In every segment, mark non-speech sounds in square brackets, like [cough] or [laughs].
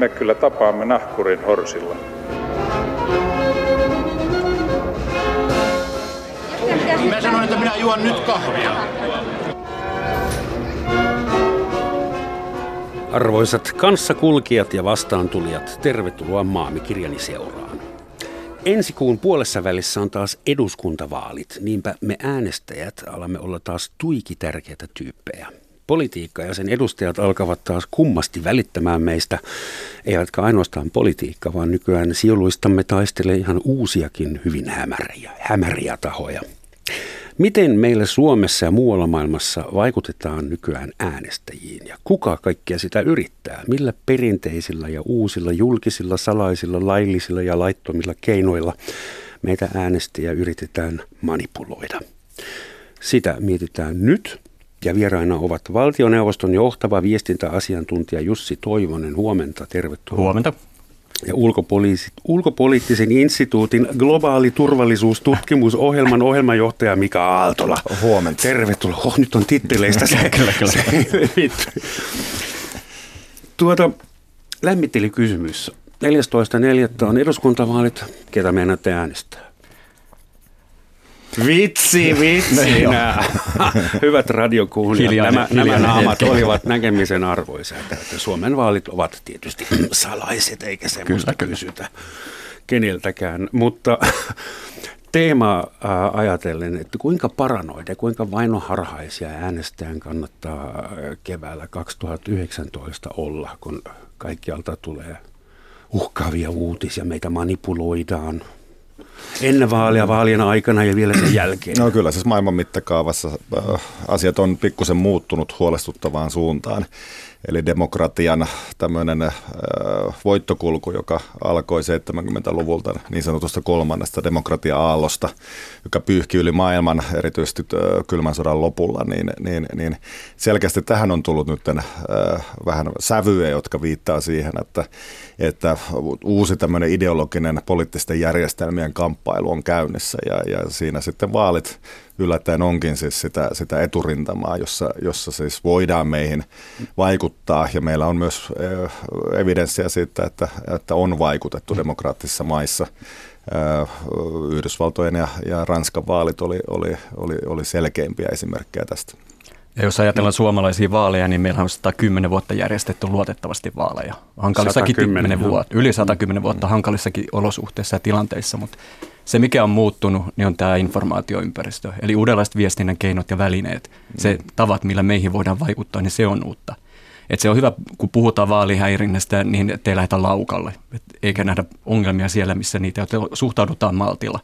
me kyllä tapaamme nahkurin horsilla. Mä sanoin, että minä juon nyt kahvia. Arvoisat kanssakulkijat ja vastaantulijat, tervetuloa Maamikirjani seuraan. Ensi kuun puolessa välissä on taas eduskuntavaalit, niinpä me äänestäjät alamme olla taas tuiki tärkeitä tyyppejä. Politiikka ja sen edustajat alkavat taas kummasti välittämään meistä, eivätkä ainoastaan politiikka, vaan nykyään siuluistamme taistelee ihan uusiakin hyvin hämäriä, hämäriä tahoja. Miten meillä Suomessa ja muualla maailmassa vaikutetaan nykyään äänestäjiin ja kuka kaikkea sitä yrittää? Millä perinteisillä ja uusilla julkisilla, salaisilla, laillisilla ja laittomilla keinoilla meitä äänestäjiä yritetään manipuloida? Sitä mietitään nyt ja vieraina ovat valtioneuvoston johtava viestintäasiantuntija Jussi Toivonen. Huomenta, tervetuloa. Huomenta ja ulkopoliittisen instituutin globaali turvallisuustutkimusohjelman ohjelmanjohtaja Mika Aaltola. Huomenta. Tervetuloa. Oh, nyt on titteleistä se. kyllä, kyllä. Se, tuota, lämmitteli kysymys. 14.4. on eduskuntavaalit. Ketä meinaatte äänestää? Vitsi, [laughs] vitsi. nämä. [laughs] Hyvät radiokuulijat, nämä, nämä naamat olivat näkemisen arvoisia. Että Suomen vaalit ovat tietysti [clears throat] salaiset, eikä semmoista kyllä, kysytä keneltäkään. Mutta [laughs] teemaa ajatellen, että kuinka paranoida, kuinka vainoharhaisia äänestäjän kannattaa keväällä 2019 olla, kun kaikkialta tulee uhkaavia uutisia, meitä manipuloidaan, ennen vaalia, vaalien aikana ja vielä sen jälkeen? No kyllä, siis maailman mittakaavassa äh, asiat on pikkusen muuttunut huolestuttavaan suuntaan. Eli demokratian tämmöinen äh, voittokulku, joka alkoi 70-luvulta niin sanotusta kolmannesta demokratia-aallosta, joka pyyhki yli maailman erityisesti äh, kylmän sodan lopulla, niin, niin, niin selkeästi tähän on tullut nyt äh, vähän sävyjä, jotka viittaa siihen, että, että uusi tämmöinen ideologinen poliittisten järjestelmien kamppailu on käynnissä ja, ja siinä sitten vaalit yllättäen onkin siis sitä, sitä eturintamaa, jossa, jossa siis voidaan meihin vaikuttaa ja meillä on myös evidenssiä siitä, että, että on vaikutettu demokraattisissa maissa. Yhdysvaltojen ja, ja Ranskan vaalit oli, oli, oli, oli selkeimpiä esimerkkejä tästä. Ja jos ajatellaan suomalaisia vaaleja, niin meillä on 110 vuotta järjestetty luotettavasti vaaleja. Hankalissakin 110 vuotta, yli 110 vuotta hankalissakin olosuhteissa ja tilanteissa, mutta se, mikä on muuttunut, niin on tämä informaatioympäristö. Eli uudenlaiset viestinnän keinot ja välineet, se mm. tavat, millä meihin voidaan vaikuttaa, niin se on uutta. Et se on hyvä, kun puhutaan vaalihäirinnästä, niin ettei lähdetä laukalle, et eikä nähdä ongelmia siellä, missä niitä suhtaudutaan maltilla.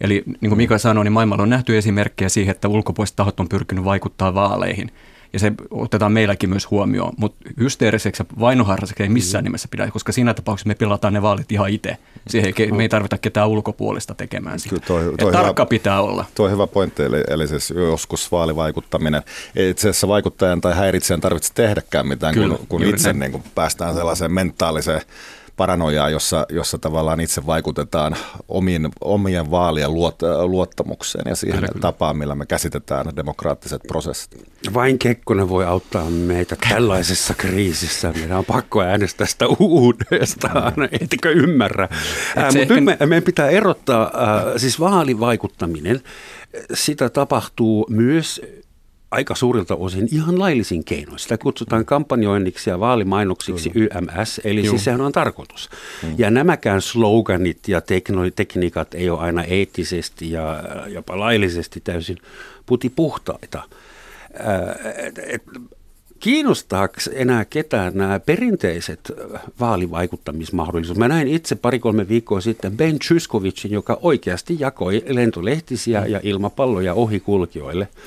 Eli niin kuin Mika sanoi, niin maailmalla on nähty esimerkkejä siihen, että ulkopuoliset tahot on pyrkinyt vaikuttaa vaaleihin – ja se otetaan meilläkin myös huomioon. Mutta hysteeriseksi ja vainoharraiseksi ei missään nimessä pidä, koska siinä tapauksessa me pelataan ne vaalit ihan itse. Siihen ei, me ei tarvita ketään ulkopuolista tekemään sitä. Toi, toi tarkka hyvä, pitää olla. Tuo on hyvä pointti, eli, eli siis joskus vaalivaikuttaminen. Ei itse asiassa vaikuttajan tai häiritsijän tarvitse tehdäkään mitään, Kyllä, kun, kun itse niin kun päästään sellaiseen mentaaliseen paranojaa, jossa, jossa tavallaan itse vaikutetaan omien, omien vaalien luot, luottamukseen ja siihen kyllä, tapaan, millä me käsitetään demokraattiset prosessit. Vain Kekkonen voi auttaa meitä tällaisessa kriisissä. Meidän on pakko äänestää sitä uudestaan, ettekö ymmärrä. Mutta ehkä... nyt me, meidän pitää erottaa, äh, siis vaalivaikuttaminen, sitä tapahtuu myös aika suurilta osin ihan laillisin keinoin. Sitä kutsutaan kampanjoinniksi ja vaalimainoksiksi Kyllä. YMS, eli Juh. siis sehän on tarkoitus. Hmm. Ja nämäkään sloganit ja tekno- tekniikat ei ole aina eettisesti ja jopa laillisesti täysin putipuhtaita. kiinnostaako enää ketään nämä perinteiset vaalivaikuttamismahdollisuudet? Mä näin itse pari-kolme viikkoa sitten Ben Chyskovicin, joka oikeasti jakoi lentolehtisiä ja ilmapalloja ohikulkijoille –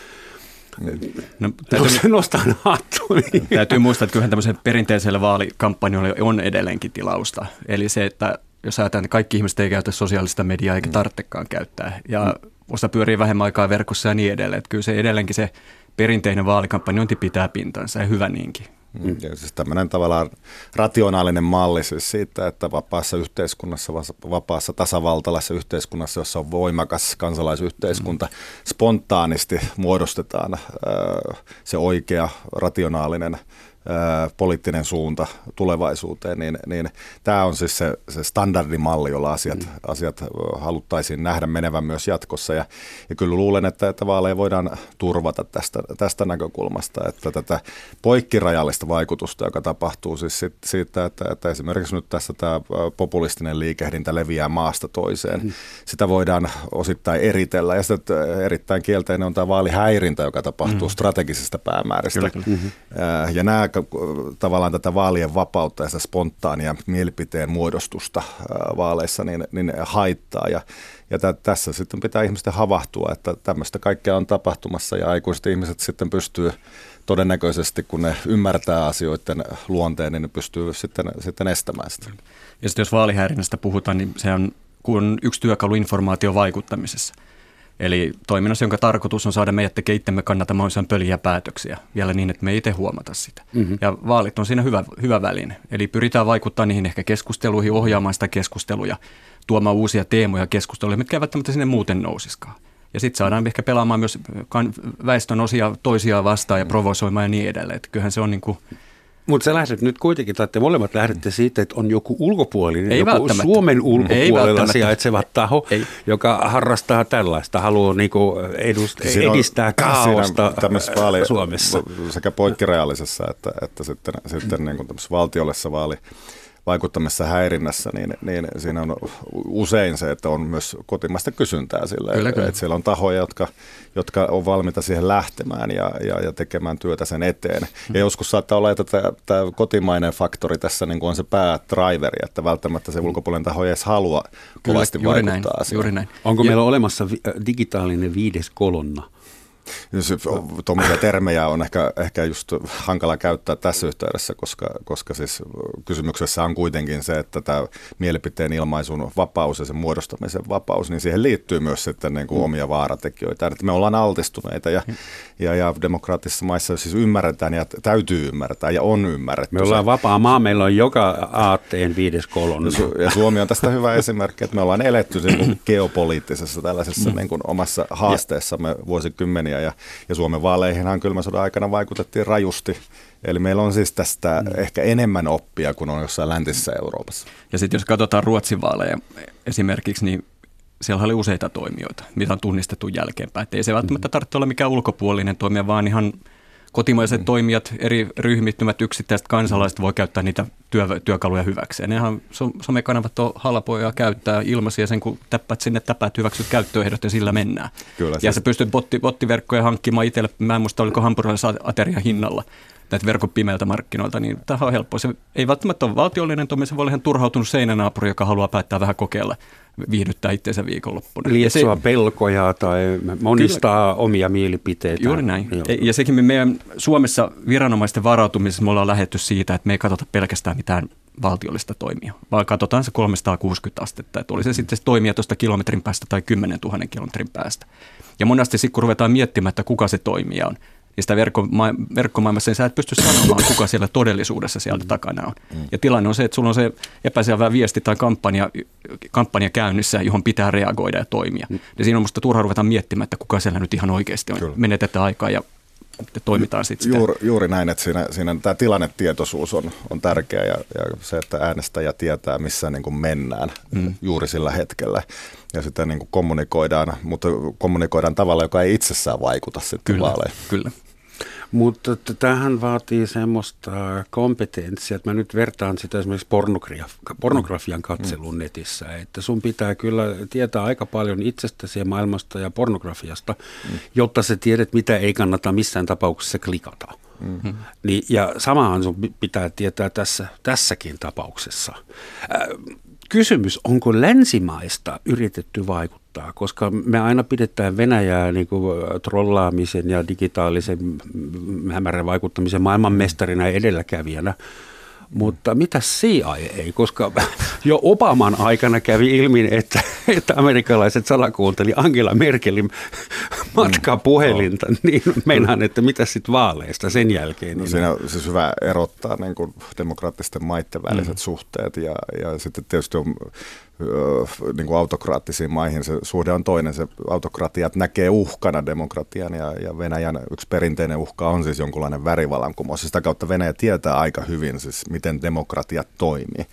No, täytyy, nostan hattuun. Niin. Täytyy muistaa, että kyllähän tämmöisen perinteiselle vaalikampanjoille on edelleenkin tilausta. Eli se, että jos ajatellaan, että kaikki ihmiset ei käytä sosiaalista mediaa eikä mm. tarvitsekaan käyttää. Ja mm. osa pyörii vähemmän aikaa verkossa ja niin edelleen. Että kyllä se edelleenkin se perinteinen vaalikampanjointi pitää pintansa ja hyvä niinkin. Mm. Ja siis tämmöinen tavallaan rationaalinen malli siis siitä, että vapaassa yhteiskunnassa, vapaassa tasavaltalaisessa yhteiskunnassa, jossa on voimakas kansalaisyhteiskunta, mm. spontaanisti muodostetaan se oikea rationaalinen poliittinen suunta tulevaisuuteen, niin, niin tämä on siis se, se standardimalli, jolla asiat, mm. asiat haluttaisiin nähdä menevän myös jatkossa. Ja, ja kyllä luulen, että, että vaaleja voidaan turvata tästä, tästä näkökulmasta, että tätä poikkirajallista vaikutusta, joka tapahtuu siis siitä, että, että esimerkiksi nyt tässä tämä populistinen liikehdintä leviää maasta toiseen, mm. sitä voidaan osittain eritellä. Ja sitten erittäin kielteinen on tämä vaalihäirintä, joka tapahtuu mm. strategisista päämääristä. Kyllä, kyllä. Ja nämä tavallaan tätä vaalien vapautta ja sitä spontaania mielipiteen muodostusta vaaleissa niin, niin haittaa. Ja, ja t- tässä sitten pitää ihmisten havahtua, että tämmöistä kaikkea on tapahtumassa ja aikuiset ihmiset sitten pystyy todennäköisesti, kun ne ymmärtää asioiden luonteen, niin ne pystyy sitten, sitten estämään sitä. Ja sitten jos vaalihäirinnästä puhutaan, niin se on kun yksi työkalu informaatio vaikuttamisessa – Eli toiminnassa, jonka tarkoitus on saada meidät tekemään itsemme kannalta mahdollisimman pöliä päätöksiä, vielä niin, että me ei itse huomata sitä. Mm-hmm. Ja vaalit on siinä hyvä, hyvä väline. Eli pyritään vaikuttaa niihin ehkä keskusteluihin, ohjaamaan sitä keskusteluja, tuomaan uusia teemoja keskusteluja, mitkä eivät välttämättä sinne muuten nousiskaan. Ja sitten saadaan ehkä pelaamaan myös väestön osia toisiaan vastaan ja provosoimaan ja niin edelleen. Että kyllähän se on niin kuin mutta sä lähdet nyt kuitenkin, tai te molemmat lähdette siitä, että on joku ulkopuolinen, Ei joku Suomen ulkopuolella sijaitseva taho, Ei. joka harrastaa tällaista, haluaa niinku edust- edistää kaaosta Suomessa. Sekä poikkirajallisessa että, että sitten, sitten niin valtiollisessa vaali vaikuttamisessa häirinnässä, niin, niin siinä on usein se, että on myös kotimaista kysyntää sille. Kyllä, kyllä. Että siellä on tahoja, jotka, jotka on valmiita siihen lähtemään ja, ja, ja tekemään työtä sen eteen. Ja joskus saattaa olla, että tämä, tämä kotimainen faktori tässä niin kuin on se päädriveri, että välttämättä se ulkopuolinen taho ei edes halua kovasti kyllä, juuri vaikuttaa näin, juuri näin. Onko ja, meillä olemassa digitaalinen viides kolonna? Tuommoisia termejä on ehkä, ehkä just hankala käyttää tässä yhteydessä, koska, koska siis kysymyksessä on kuitenkin se, että tämä mielipiteen ilmaisun vapaus ja sen muodostamisen vapaus, niin siihen liittyy myös sitten niin kuin mm. omia vaaratekijöitä. Että me ollaan altistuneita ja, mm. ja, ja demokraattisissa maissa siis ymmärretään ja täytyy ymmärtää ja on ymmärretty. Me ollaan vapaa maa, meillä on joka aatteen viides kolonna. Ja, Su- ja Suomi on tästä hyvä esimerkki, että me ollaan eletty niin kuin [clears throat] geopoliittisessa tällaisessa mm. niin kuin omassa haasteessamme vuosikymmeniä ja, ja Suomen vaaleihinhan kylmän sodan aikana vaikutettiin rajusti. Eli meillä on siis tästä mm. ehkä enemmän oppia kuin on jossain läntisessä Euroopassa. Ja sitten jos katsotaan Ruotsin vaaleja esimerkiksi, niin siellä oli useita toimijoita, mitä on tunnistettu jälkeenpäin. Et ei se välttämättä mm. tarvitse olla mikään ulkopuolinen toimija, vaan ihan kotimaiset mm. toimijat, eri ryhmittymät, yksittäiset kansalaiset voi käyttää niitä työ, työkaluja hyväkseen. Nehän somekanavat on halpoja käyttää ilmaisia sen, kun täppäät sinne täpäät hyväksyt käyttöehdot ja sillä mennään. Kyllä, ja siis... sä pystyt botti, bottiverkkoja hankkimaan itselle, mä en muista oliko hampurilaisen ateria hinnalla näitä verkon pimeiltä markkinoilta, niin tämä on helppo. Se ei välttämättä ole valtiollinen toimi, se voi olla ihan turhautunut seinänaapuri, joka haluaa päättää vähän kokeilla viihdyttää itseensä viikonloppuna. Lietsoa se, pelkoja tai monistaa kyllä, omia mielipiteitä. Juuri näin. Joo. Ja sekin me meidän Suomessa viranomaisten varautumisessa me ollaan lähetty siitä, että me ei katsota pelkästään mitään valtiollista toimia, vaan katsotaan se 360 astetta, että oli se sitten se toimija tuosta kilometrin päästä tai 10 000 kilometrin päästä. Ja monesti sitten kun ruvetaan miettimään, että kuka se toimija on, ja sitä verkkoma- verkkomaailmassa, niin sä et pysty sanomaan, kuka siellä todellisuudessa sieltä takana on. Mm. Ja tilanne on se, että sulla on se epäselvä viesti tai kampanja, kampanja käynnissä, johon pitää reagoida ja toimia. Mm. Ja siinä on musta turha ruveta miettimään, että kuka siellä nyt ihan oikeasti on. Kyllä. Menetetään aikaa ja toimitaan sitten juuri, juuri näin, että siinä, siinä tämä tilannetietoisuus on, on tärkeä ja, ja se, että äänestäjä tietää, missä niin kuin mennään mm. juuri sillä hetkellä. Ja sitten niin kuin kommunikoidaan, mutta kommunikoidaan tavalla, joka ei itsessään vaikuta sitten kyllä, vaaleihin. Kyllä. Mutta tähän vaatii semmoista kompetenssia, että mä nyt vertaan sitä esimerkiksi pornograf- pornografian katselun mm. netissä, että sun pitää kyllä tietää aika paljon itsestäsi ja maailmasta ja pornografiasta, mm. jotta sä tiedät, mitä ei kannata missään tapauksessa klikata. Mm-hmm. Niin, ja samahan sun pitää tietää tässä, tässäkin tapauksessa. Äh, kysymys, onko länsimaista yritetty vaikuttaa, koska me aina pidetään Venäjää niin kuin trollaamisen ja digitaalisen hämärän vaikuttamisen maailmanmestarina ja edelläkävijänä. Mutta mitä CIA ei, koska [laughs] jo Obaman aikana kävi ilmi, että, että amerikkalaiset salakuunteli Angela Merkelin matkapuhelinta, mm. niin meinaan, että mitä sitten vaaleista sen jälkeen? No, niin siinä on siis hyvä erottaa niin kuin demokraattisten maiden väliset mm. suhteet ja, ja sitten tietysti on niin kuin autokraattisiin maihin se suhde on toinen. Se autokratiat näkee uhkana demokratian ja, ja Venäjän yksi perinteinen uhka on siis jonkunlainen värivalankumous. Sitä kautta Venäjä tietää aika hyvin siis, miten demokratia toimii.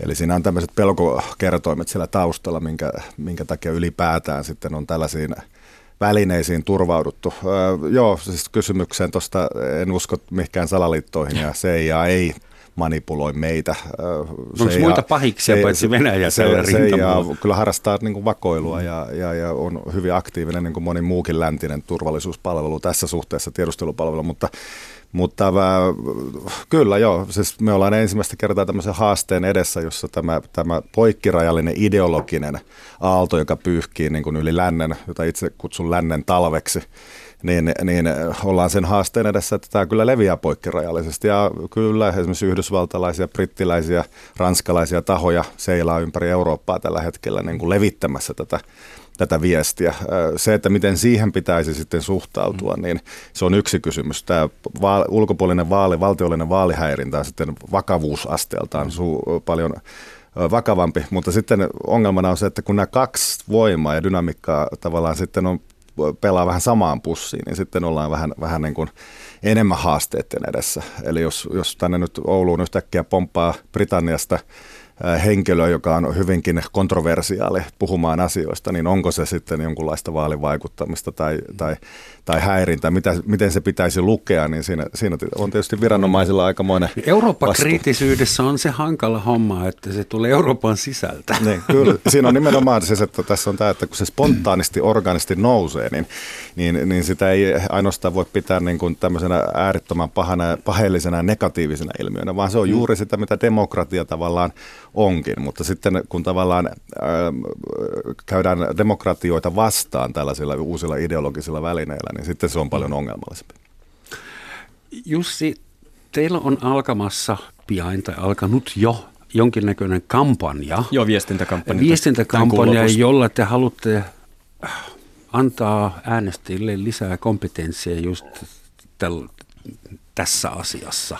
Eli siinä on tämmöiset pelkokertoimet siellä taustalla, minkä, minkä takia ylipäätään sitten on tällaisiin välineisiin turvauduttu. Öö, joo, siis kysymykseen tuosta en usko mihinkään salaliittoihin ja [laughs] CIA ei manipuloi meitä. Onko CIA, muita pahiksia se, paitsi Venäjä se, CIA kyllä harrastaa niin kuin vakoilua ja, ja, ja on hyvin aktiivinen niin kuin moni muukin läntinen turvallisuuspalvelu tässä suhteessa tiedustelupalvelu, mutta mutta kyllä joo, siis me ollaan ensimmäistä kertaa tämmöisen haasteen edessä, jossa tämä, tämä poikkirajallinen ideologinen aalto, joka pyyhkii niin kuin yli lännen, jota itse kutsun lännen talveksi, niin, niin ollaan sen haasteen edessä, että tämä kyllä leviää poikkirajallisesti. Ja kyllä esimerkiksi yhdysvaltalaisia, brittiläisiä, ranskalaisia tahoja seilaa ympäri Eurooppaa tällä hetkellä niin kuin levittämässä tätä tätä viestiä. Se, että miten siihen pitäisi sitten suhtautua, mm. niin se on yksi kysymys. Tämä vaali, ulkopuolinen vaali, valtiollinen vaalihäirintä on sitten vakavuusasteeltaan su- paljon vakavampi, mutta sitten ongelmana on se, että kun nämä kaksi voimaa ja dynamiikkaa tavallaan sitten on pelaa vähän samaan pussiin, niin sitten ollaan vähän, vähän niin kuin enemmän haasteiden edessä. Eli jos, jos tänne nyt Ouluun yhtäkkiä pomppaa Britanniasta henkilö, joka on hyvinkin kontroversiaali puhumaan asioista, niin onko se sitten jonkunlaista vaalivaikuttamista tai, tai, tai häirintää, mitä, miten se pitäisi lukea, niin siinä, siinä on tietysti viranomaisilla aikamoinen Eurooppa-kriittisyydessä on se hankala homma, että se tulee Euroopan sisältä. [laughs] Niin, kyllä. Siinä on nimenomaan se, että tässä on tämä, että kun se spontaanisti, organisti nousee, niin, niin, niin sitä ei ainoastaan voi pitää niin kuin tämmöisenä äärettömän pahana, paheellisena negatiivisena ilmiönä, vaan se on juuri sitä, mitä demokratia tavallaan onkin, mutta sitten kun tavallaan äh, käydään demokratioita vastaan tällaisilla uusilla ideologisilla välineillä, niin sitten se on paljon ongelmallisempi. Jussi, teillä on alkamassa pian tai alkanut jo jonkinnäköinen kampanja. Joo, viestintäkampanja. Viestintäkampanja, jolla te haluatte antaa äänestäjille lisää kompetenssia just täl, tässä asiassa.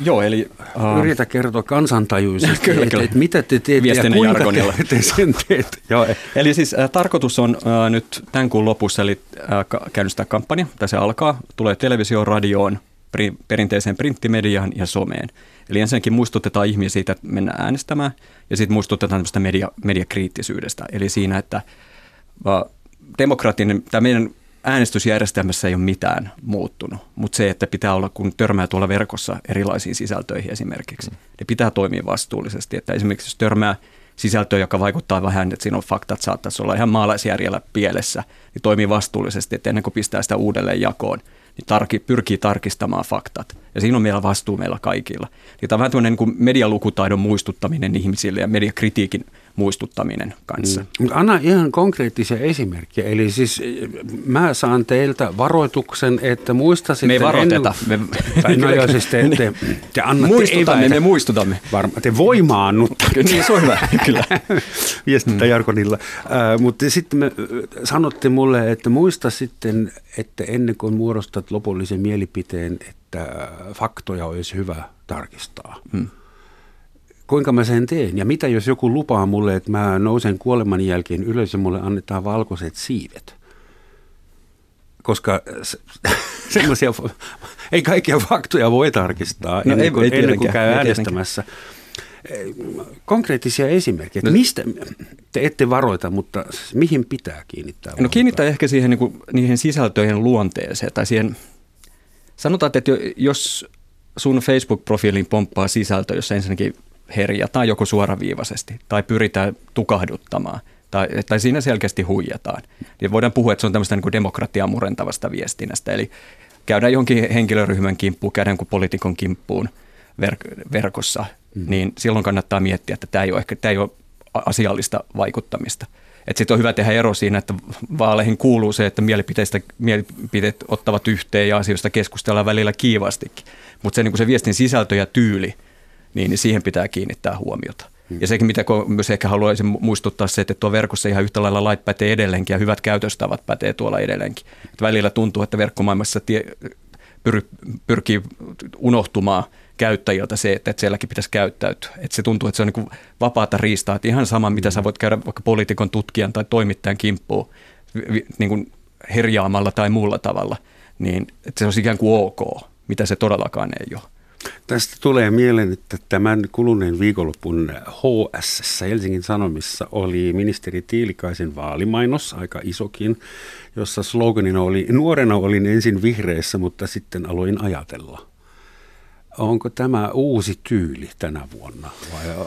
Joo, eli... Uh, Yritä kertoa kansantajuisesti, [laughs] kyllä, että et mitä te teette ja kuinka jargonilla. te sen teette. [laughs] Joo. Eli siis äh, tarkoitus on äh, nyt tämän kuun lopussa, eli äh, käynnistää kampanja, tai se alkaa, tulee televisioon, radioon, pri, perinteiseen printtimediaan ja someen. Eli ensinnäkin muistutetaan ihmisiä siitä, että mennään äänestämään, ja sitten muistutetaan tämmöistä media, mediakriittisyydestä, eli siinä, että äh, demokraattinen, tämä meidän äänestysjärjestelmässä ei ole mitään muuttunut, mutta se, että pitää olla, kun törmää tuolla verkossa erilaisiin sisältöihin esimerkiksi, mm. niin pitää toimia vastuullisesti. Että esimerkiksi jos törmää sisältöä, joka vaikuttaa vähän, että siinä on faktat, saattaisi olla ihan maalaisjärjellä pielessä, niin toimii vastuullisesti, että ennen kuin pistää sitä uudelleen jakoon, niin tarki, pyrkii tarkistamaan faktat. Ja siinä on meillä vastuu meillä kaikilla. Niin tämä on vähän tämmöinen niin medialukutaidon muistuttaminen ihmisille ja mediakritiikin muistuttaminen kanssa. Mm. Anna ihan konkreettisia esimerkkejä. Eli siis mä saan teiltä varoituksen, että muistasitte... Me ei varoiteta. Ennen... Me... Tai no joo, siis te, te, te annatte Muistutamme, eväitä. me muistutamme. Varma, te voimaannuttatte. niin, se on hyvä, kyllä. [laughs] Viestintäjargonilla. Mm. Uh, mutta sitten me sanotte mulle, että muista sitten, että ennen kuin muodostat lopullisen mielipiteen, että faktoja olisi hyvä tarkistaa. Mm kuinka mä sen teen? Ja mitä jos joku lupaa mulle, että mä nousen kuoleman jälkeen ylös ja mulle annetaan valkoiset siivet? Koska [laughs] semmoisia, ei kaikkia faktoja voi tarkistaa no ennen, kuin, ei ennen kuin käy äänestämässä. Konkreettisia esimerkkejä. No, mistä, te ette varoita, mutta mihin pitää kiinnittää No kiinnittää ehkä siihen niin kuin, niihin sisältöjen luonteeseen tai siihen, sanotaan, että jos sun Facebook-profiilin pomppaa sisältö, jossa ensinnäkin herjataan joko suoraviivaisesti tai pyritään tukahduttamaan tai, tai siinä selkeästi huijataan. Niin voidaan puhua, että se on tämmöistä niin demokratiaa murentavasta viestinnästä. Eli käydään johonkin henkilöryhmän kimppuun, käydään jonkun poliitikon kimppuun verk- verkossa, mm. niin silloin kannattaa miettiä, että tämä ei ole, ehkä, tämä ei ole asiallista vaikuttamista. Sitten on hyvä tehdä ero siinä, että vaaleihin kuuluu se, että mielipiteistä, mielipiteet ottavat yhteen ja asioista keskustellaan välillä kiivastikin. Mutta se, niin se viestin sisältö ja tyyli – niin, niin siihen pitää kiinnittää huomiota. Mm. Ja sekin, mitä myös ehkä haluaisin muistuttaa se, että tuo verkossa ihan yhtä lailla lait pätee edelleenkin ja hyvät käytöstavat pätee tuolla edelleenkin. Että välillä tuntuu, että verkkomaailmassa tie, pyr, pyrkii unohtumaan käyttäjiltä se, että, että sielläkin pitäisi käyttäytyä. Että se tuntuu, että se on niin vapaata riistaa. Että ihan sama, mitä sä voit käydä vaikka poliitikon tutkijan tai toimittajan kimppuun niin kuin herjaamalla tai muulla tavalla, niin että se on ikään kuin ok, mitä se todellakaan ei ole. Tästä tulee mieleen, että tämän kuluneen viikonlopun HS Helsingin Sanomissa oli ministeri Tiilikaisen vaalimainos, aika isokin, jossa sloganina oli, nuorena olin ensin vihreässä, mutta sitten aloin ajatella. Onko tämä uusi tyyli tänä vuonna? Vai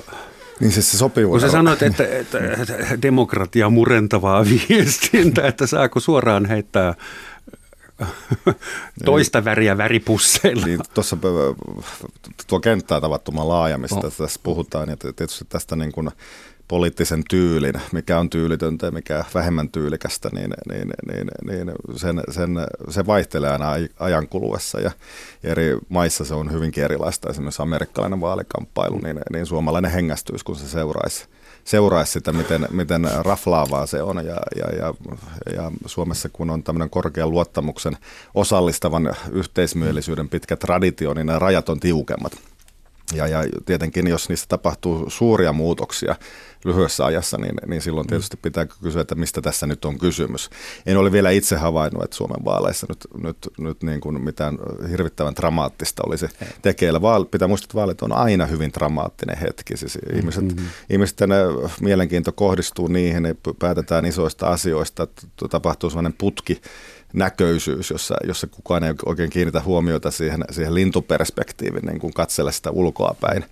niin siis se sopii. Kun sä sanoit, että, että demokratia murentavaa [laughs] viestintä, että saako suoraan heittää [laughs] toista väriä väripusseilla. Niin, tuossa tuo kenttä on tavattoman laaja, mistä oh. tässä puhutaan. Ja tietysti tästä niin kuin poliittisen tyylin, mikä on tyylitöntä ja mikä vähemmän tyylikästä, niin, niin, niin, niin sen, sen, se vaihtelee aina ajan kuluessa ja eri maissa se on hyvinkin erilaista. Esimerkiksi amerikkalainen vaalikamppailu, niin, niin suomalainen hengästyisi, kun se seuraisi seuraisi sitä, miten, miten raflaavaa se on. Ja, ja, ja, ja Suomessa, kun on tämmöinen korkean luottamuksen osallistavan yhteismielisyyden pitkä traditio, niin nämä rajat on tiukemmat. Ja, ja tietenkin, jos niistä tapahtuu suuria muutoksia lyhyessä ajassa, niin, niin silloin tietysti pitää kysyä, että mistä tässä nyt on kysymys. En ole vielä itse havainnut, että Suomen vaaleissa nyt, nyt, nyt niin kuin mitään hirvittävän dramaattista olisi tekeillä. Vaal, pitää muistaa, että vaalit on aina hyvin dramaattinen hetki. Siis ihmiset, mm-hmm. ihmisten mielenkiinto kohdistuu niihin, ne päätetään isoista asioista, että tapahtuu sellainen putki, näköisyys, jossa, jossa kukaan ei oikein kiinnitä huomiota siihen, siihen lintuperspektiivin, niin kuin katsella sitä ulkoa päin,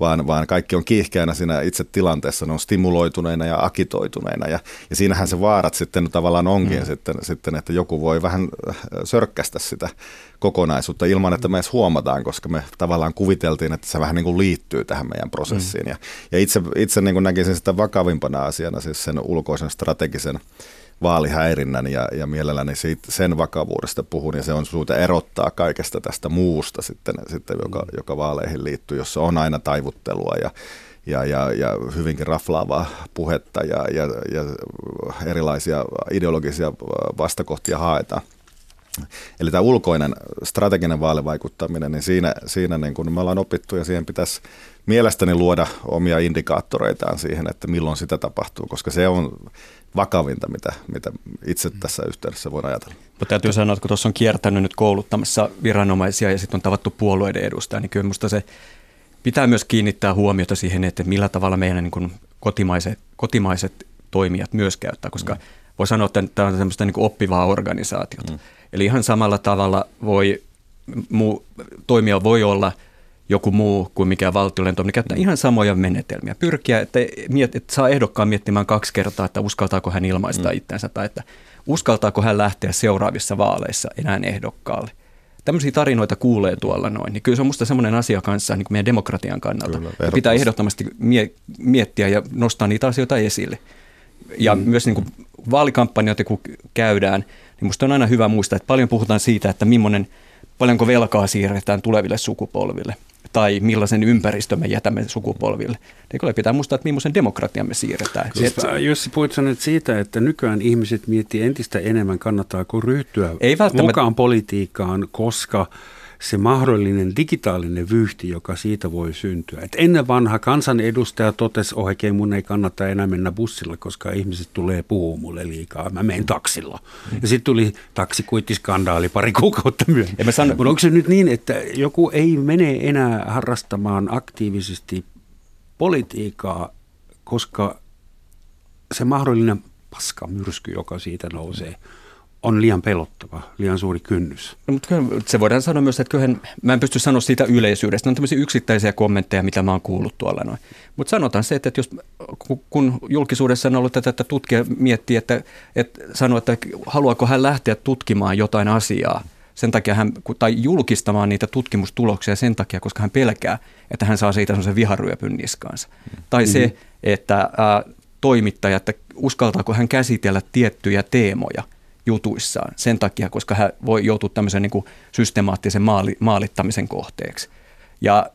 vaan, vaan kaikki on kiihkeänä siinä itse tilanteessa, ne on stimuloituneina ja akitoituneina ja, ja siinähän se vaarat sitten tavallaan onkin mm. sitten, sitten, että joku voi vähän äh, sörkkästä sitä kokonaisuutta ilman, että me edes huomataan, koska me tavallaan kuviteltiin, että se vähän niin kuin liittyy tähän meidän prosessiin. Mm. Ja, ja itse, itse niin kuin näkisin sitä vakavimpana asiana, siis sen ulkoisen strategisen vaalihäirinnän ja, ja mielelläni siitä, sen vakavuudesta puhun ja se on syytä erottaa kaikesta tästä muusta sitten, sitten joka, mm. joka vaaleihin liittyy, jossa on aina taivuttelua ja, ja, ja, ja hyvinkin raflaavaa puhetta ja, ja, ja erilaisia ideologisia vastakohtia haetaan. Eli tämä ulkoinen strateginen vaalivaikuttaminen, niin siinä, siinä niin kun me ollaan opittu ja siihen pitäisi mielestäni luoda omia indikaattoreitaan siihen, että milloin sitä tapahtuu, koska se on vakavinta, mitä, mitä itse tässä yhteydessä voin ajatella. Mutta täytyy sanoa, että kun tuossa on kiertänyt nyt kouluttamassa viranomaisia ja sitten on tavattu puolueiden edustajia, niin kyllä minusta se pitää myös kiinnittää huomiota siihen, että millä tavalla meidän niin kuin kotimaiset, kotimaiset toimijat myös käyttää, koska mm. voi sanoa, että tämä on semmoista niin kuin oppivaa organisaatiota. Mm. Eli ihan samalla tavalla voi, muu, toimija voi olla – joku muu kuin mikä valtiolento, niin käyttää ihan samoja menetelmiä. Pyrkiä, että, miet, että saa ehdokkaan miettimään kaksi kertaa, että uskaltaako hän ilmaista mm. itsensä tai että uskaltaako hän lähteä seuraavissa vaaleissa enää ehdokkaalle. Tämmöisiä tarinoita kuulee tuolla noin. Niin kyllä se on musta semmoinen asia kanssa niin kuin meidän demokratian kannalta. Kyllä, pitää ehdottomasti mie- miettiä ja nostaa niitä asioita esille. Ja mm. myös niin kuin vaalikampanjoita kun käydään, niin musta on aina hyvä muistaa, että paljon puhutaan siitä, että millainen, paljonko velkaa siirretään tuleville sukupolville tai millaisen ympäristön me jätämme sukupolville. Niin kyllä pitää muistaa, että millaisen demokratian me siirretään. Siis, et, Jussi, puhuit nyt siitä, että nykyään ihmiset miettii entistä enemmän, kannattaako ryhtyä ei mukaan politiikkaan, koska – se mahdollinen digitaalinen vyyhti, joka siitä voi syntyä. Et ennen vanha kansanedustaja totesi oikein, mun ei kannata enää mennä bussilla, koska ihmiset tulee puhua mulle liikaa. Mä menen taksilla. Mm. Ja sitten tuli taksikuittiskandaali pari kuukautta myöhemmin. San... Mutta onko se nyt niin, että joku ei mene enää harrastamaan aktiivisesti politiikkaa, koska se mahdollinen paskamyrsky, joka siitä nousee, on liian pelottava, liian suuri kynnys. No, mutta se voidaan sanoa myös, että kyllähän, mä en pysty sanoa siitä yleisyydestä. Ne on tämmöisiä yksittäisiä kommentteja, mitä mä oon kuullut tuolla noin. Mutta sanotaan se, että jos, kun julkisuudessa on ollut tätä, että tutkija miettii, että, että sanoo, että haluaako hän lähteä tutkimaan jotain asiaa, sen takia hän, tai julkistamaan niitä tutkimustuloksia sen takia, koska hän pelkää, että hän saa siitä sellaisen viharyöpyn niskaansa. Mm. Tai mm-hmm. se, että ää, toimittaja, että uskaltaako hän käsitellä tiettyjä teemoja – jutuissaan sen takia, koska hän voi joutua tämmöisen niin kuin systemaattisen maali, maalittamisen kohteeksi. Ja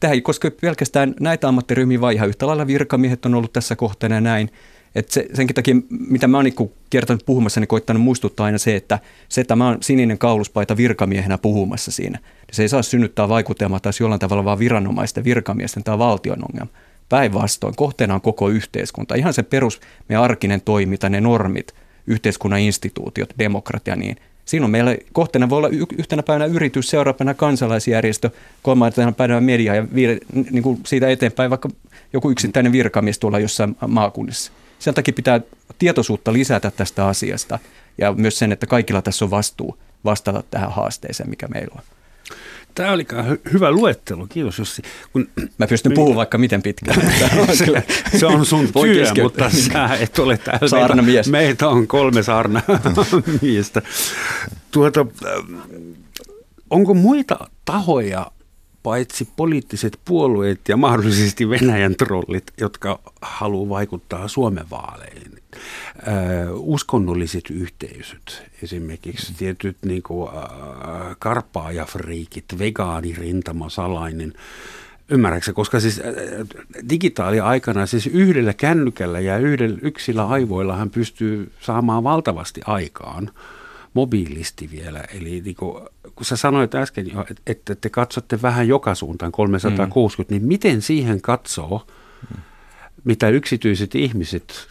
tämä ei koske pelkästään näitä ammattiryhmiä, vaan ihan yhtä lailla virkamiehet on ollut tässä kohteena näin. Et se, senkin takia, mitä mä oon niin kertonut puhumassa, niin koittanut muistuttaa aina se, että se, että mä oon sininen kauluspaita virkamiehenä puhumassa siinä, niin se ei saa synnyttää vaikutelmaa taas jollain tavalla vaan viranomaisten, virkamiesten tai valtion ongelma. Päinvastoin, kohteena on koko yhteiskunta. Ihan se perus, me arkinen toiminta, ne normit, yhteiskunnan instituutiot, demokratia, niin Siinä on meillä kohteena voi olla yhtenä päivänä yritys, seuraavana kansalaisjärjestö, kolmantena päivänä media ja viide, niin kuin siitä eteenpäin vaikka joku yksittäinen virkamies tuolla jossain maakunnissa. Sen takia pitää tietoisuutta lisätä tästä asiasta ja myös sen, että kaikilla tässä on vastuu vastata tähän haasteeseen, mikä meillä on. Tämä oli hyvä luettelo, kiitos Jussi. Kun, [clears throat] Mä pystyn puhumaan vaikka miten pitkään. [laughs] se, se on sun työ, mutta sä et ole täällä. Saarnamies. Meitä, meitä on kolme saarnamiestä. Tuota, onko muita tahoja paitsi poliittiset puolueet ja mahdollisesti Venäjän trollit, jotka haluaa vaikuttaa Suomen vaaleihin. Uskonnolliset yhteisöt, esimerkiksi tietyt niin kuin, äh, karpaajafriikit, vegaanirintama, salainen, Ymmärrätkö, koska siis digitaali-aikana siis yhdellä kännykällä ja yhdellä yksillä aivoilla hän pystyy saamaan valtavasti aikaan mobiilisti vielä. Eli niin kuin, kun sä sanoit äsken jo, että te katsotte vähän joka suuntaan 360, mm. niin miten siihen katsoo, mitä yksityiset ihmiset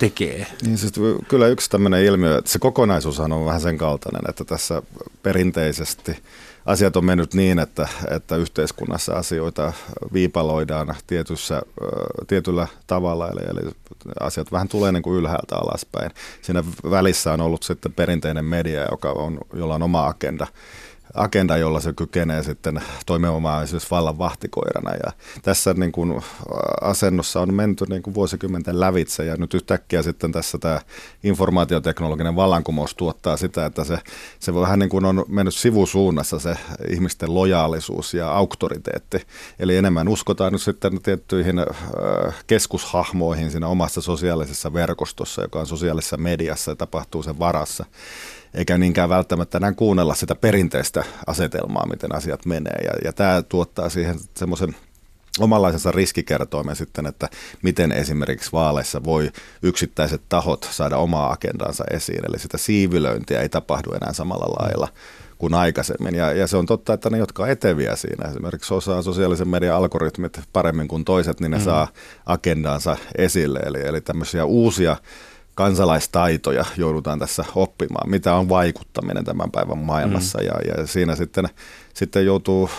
tekee? Niin siis kyllä yksi tämmöinen ilmiö, että se kokonaisuus on vähän sen kaltainen, että tässä perinteisesti – asiat on mennyt niin, että, että yhteiskunnassa asioita viipaloidaan tietyssä, tietyllä tavalla, eli, eli asiat vähän tulee niin kuin ylhäältä alaspäin. Siinä välissä on ollut sitten perinteinen media, joka on, jolla on oma agenda agenda, jolla se kykenee sitten toimimaan esimerkiksi vallan vahtikoirana. Ja tässä niin kuin asennossa on menty niin kuin vuosikymmenten lävitse ja nyt yhtäkkiä sitten tässä tämä informaatioteknologinen vallankumous tuottaa sitä, että se, se vähän niin kuin on mennyt sivusuunnassa se ihmisten lojaalisuus ja auktoriteetti. Eli enemmän uskotaan nyt sitten tiettyihin keskushahmoihin siinä omassa sosiaalisessa verkostossa, joka on sosiaalisessa mediassa ja tapahtuu sen varassa eikä niinkään välttämättä enää kuunnella sitä perinteistä asetelmaa, miten asiat menee. Ja, ja tämä tuottaa siihen semmoisen omanlaisensa riskikertoimen sitten, että miten esimerkiksi vaaleissa voi yksittäiset tahot saada omaa agendansa esiin. Eli sitä siivilöintiä ei tapahdu enää samalla lailla kuin aikaisemmin. Ja, ja se on totta, että ne, jotka on eteviä siinä, esimerkiksi osaa sosiaalisen median algoritmit paremmin kuin toiset, niin ne mm. saa agendansa esille. Eli, eli tämmöisiä uusia kansalaistaitoja joudutaan tässä oppimaan, mitä on vaikuttaminen tämän päivän maailmassa mm. ja, ja siinä sitten, sitten joutuu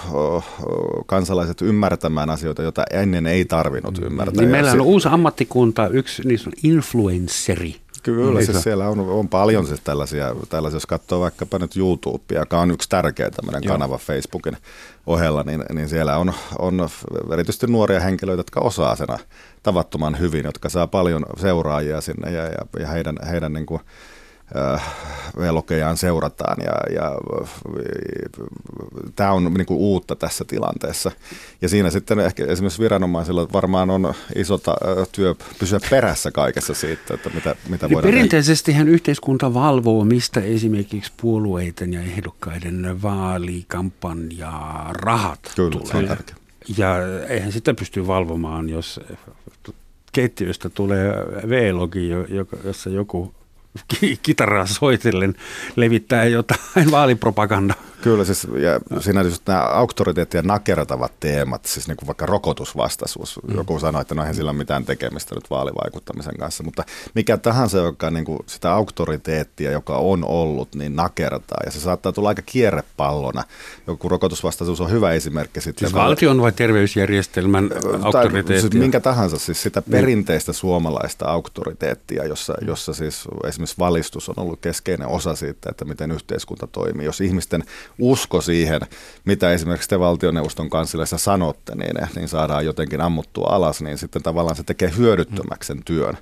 kansalaiset ymmärtämään asioita, joita ennen ei tarvinnut mm. ymmärtää. Niin meillä on uusi ammattikunta, yksi niissä on influenceri. Kyllä, niin siis siellä on, on paljon siis tällaisia, tällaisia, jos katsoo vaikkapa nyt YouTubea, joka on yksi tärkeä tämmöinen Joo. kanava Facebookin ohella, niin, niin siellä on, on erityisesti nuoria henkilöitä, jotka osaa sen tavattoman hyvin, jotka saa paljon seuraajia sinne ja, ja, ja heidän, heidän niin kuin, Äh, velokejaan seurataan ja, ja tämä on niin uutta tässä tilanteessa. Ja siinä sitten ehkä esimerkiksi viranomaisilla varmaan on iso äh, työ pysyä perässä kaikessa siitä, että mitä, mitä voidaan Perinteisestihän yhteiskunta valvoo, mistä esimerkiksi puolueiden ja ehdokkaiden vaalikampanja rahat Kyllä, tulee. Se on tärkeä. ja eihän sitä pysty valvomaan, jos keittiöstä tulee V-logi, jossa joku kitaraa soitellen levittää jotain vaalipropagandaa. Kyllä, siis ja siinä just nämä auktoriteetti ja nakertavat teemat, siis niin kuin vaikka rokotusvastaisuus. Mm. Joku sanoi, että no eihän sillä ole mitään tekemistä nyt vaalivaikuttamisen kanssa, mutta mikä tahansa, joka niin kuin sitä auktoriteettia, joka on ollut, niin nakertaa. Ja se saattaa tulla aika kierrepallona. Joku rokotusvastaisuus on hyvä esimerkki. Sitten siis valtion vai terveysjärjestelmän auktoriteettia? Siis minkä tahansa, siis sitä niin. perinteistä suomalaista auktoriteettia, jossa, jossa siis esimerkiksi valistus on ollut keskeinen osa siitä, että miten yhteiskunta toimii. Jos ihmisten usko siihen, mitä esimerkiksi te valtioneuvoston kansliassa sanotte, niin, niin saadaan jotenkin ammuttua alas, niin sitten tavallaan se tekee hyödyttömäksi sen työn.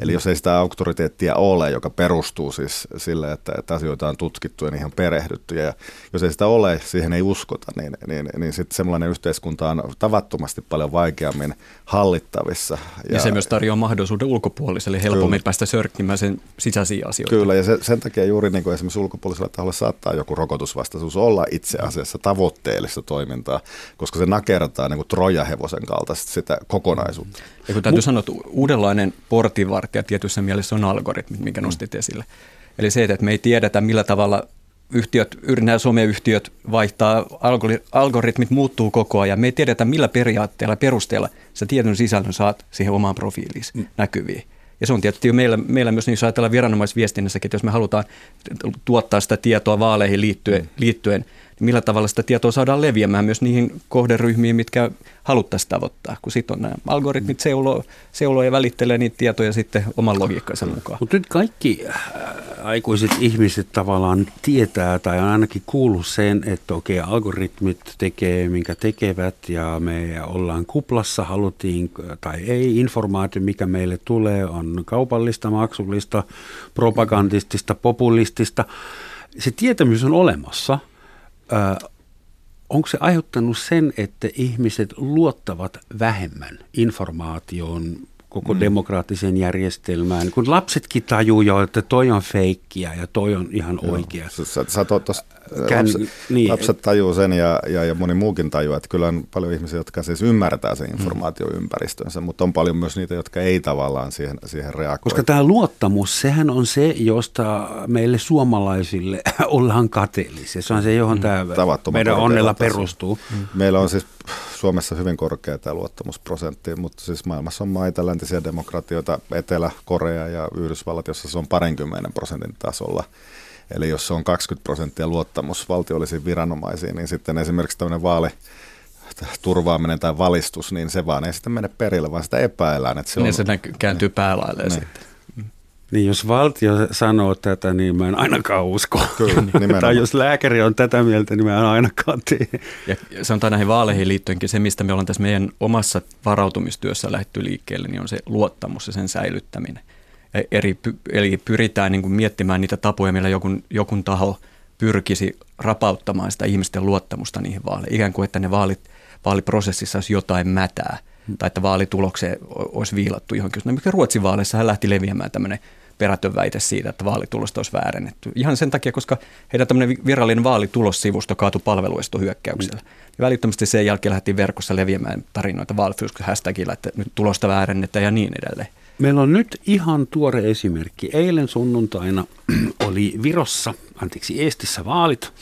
Eli jos ei sitä auktoriteettia ole, joka perustuu siis sille, että, että asioita on tutkittu ja niihin on perehdytty, ja jos ei sitä ole, siihen ei uskota, niin, niin, niin sitten semmoinen yhteiskunta on tavattomasti paljon vaikeammin hallittavissa. Ja, ja se myös tarjoaa mahdollisuuden ulkopuoliselle helpommin kyllä. päästä sörkkimään sen sisäisiä asioita. Kyllä, ja se, sen takia juuri niin kuin esimerkiksi ulkopuolisella taholla saattaa joku rokotusvastaisuus olla itse asiassa tavoitteellista toimintaa, koska se nakertaa niin kuin trojahevosen kaltaista sitä kokonaisuutta. Ja kun täytyy sanoa, että uudenlainen portinvartija tietyssä mielessä on algoritmit, minkä nostit esille. Eli se, että me ei tiedetä, millä tavalla yhtiöt, nämä someyhtiöt vaihtaa, algoritmit muuttuu koko ajan. Me ei tiedetä, millä periaatteella perusteella sä tietyn sisällön saat siihen omaan profiiliin mm. näkyviin. Ja se on tietysti meillä, meillä myös, niin jos ajatellaan viranomaisviestinnässäkin, että jos me halutaan tuottaa sitä tietoa vaaleihin liittyen, mm. liittyen millä tavalla sitä tietoa saadaan leviämään myös niihin kohderyhmiin, mitkä haluttaisiin tavoittaa, kun sitten on nämä algoritmit seuloo, seuloo ja välittelee niitä tietoja sitten oman logiikkansa mukaan. Mutta nyt kaikki äh, aikuiset ihmiset tavallaan tietää tai on ainakin kuullut sen, että okei, algoritmit tekee minkä tekevät ja me ollaan kuplassa, haluttiin tai ei, informaatio mikä meille tulee on kaupallista, maksullista, propagandistista, populistista. Se tietämys on olemassa. Onko se aiheuttanut sen, että ihmiset luottavat vähemmän informaatioon koko mm. demokraattiseen järjestelmään, kun lapsetkin tajuu jo, että toi on feikkiä ja toi on ihan Joo. oikea. Sä, sä to, tos, Kän, lapset, niin, lapset tajuu sen ja, ja, ja moni muukin tajuu, että kyllä on paljon ihmisiä, jotka siis ymmärtää sen informaatioympäristönsä, mutta on paljon myös niitä, jotka ei tavallaan siihen, siihen reagoi. Koska tämä luottamus, sehän on se, josta meille suomalaisille [clears throat] ollaan kateellisia. Se on se, johon mm. tämä meidän onnella perustuu. Mm. Meillä on siis Suomessa hyvin korkea tämä luottamusprosentti, mutta siis maailmassa on maita, läntisiä demokratioita, Etelä-Korea ja Yhdysvallat, jossa se on parinkymmenen prosentin tasolla. Eli jos se on 20 prosenttia luottamus valtiollisiin viranomaisiin, niin sitten esimerkiksi tämmöinen vaali, turvaaminen tai valistus, niin se vaan ei sitten mene perille, vaan sitä epäillään. Että se, niin on, se näkyy, kääntyy päälailleen niin. sitten. Niin jos valtio sanoo tätä, niin mä en ainakaan usko. Kyllä, [laughs] tai jos lääkäri on tätä mieltä, niin mä en ainakaan tee. Ja sanotaan näihin vaaleihin liittyenkin, se mistä me ollaan tässä meidän omassa varautumistyössä lähdetty liikkeelle, niin on se luottamus ja sen säilyttäminen. Eri, eli pyritään niin kuin miettimään niitä tapoja, millä joku jokun taho pyrkisi rapauttamaan sitä ihmisten luottamusta niihin vaaleihin. Ikään kuin, että ne vaalit, vaaliprosessissa olisi jotain mätää tai että vaalitulokseen olisi viilattu johonkin. No, mikä Ruotsin vaaleissa hän lähti leviämään tämmöinen perätön väite siitä, että vaalitulosta olisi väärennetty. Ihan sen takia, koska heidän tämmöinen virallinen vaalitulossivusto kaatui palveluestohyökkäyksellä. Mm. Ja välittömästi sen jälkeen lähti verkossa leviämään tarinoita hashtagilla, että nyt tulosta väärennetään ja niin edelleen. Meillä on nyt ihan tuore esimerkki. Eilen sunnuntaina [clears throat] oli Virossa, anteeksi Eestissä vaalit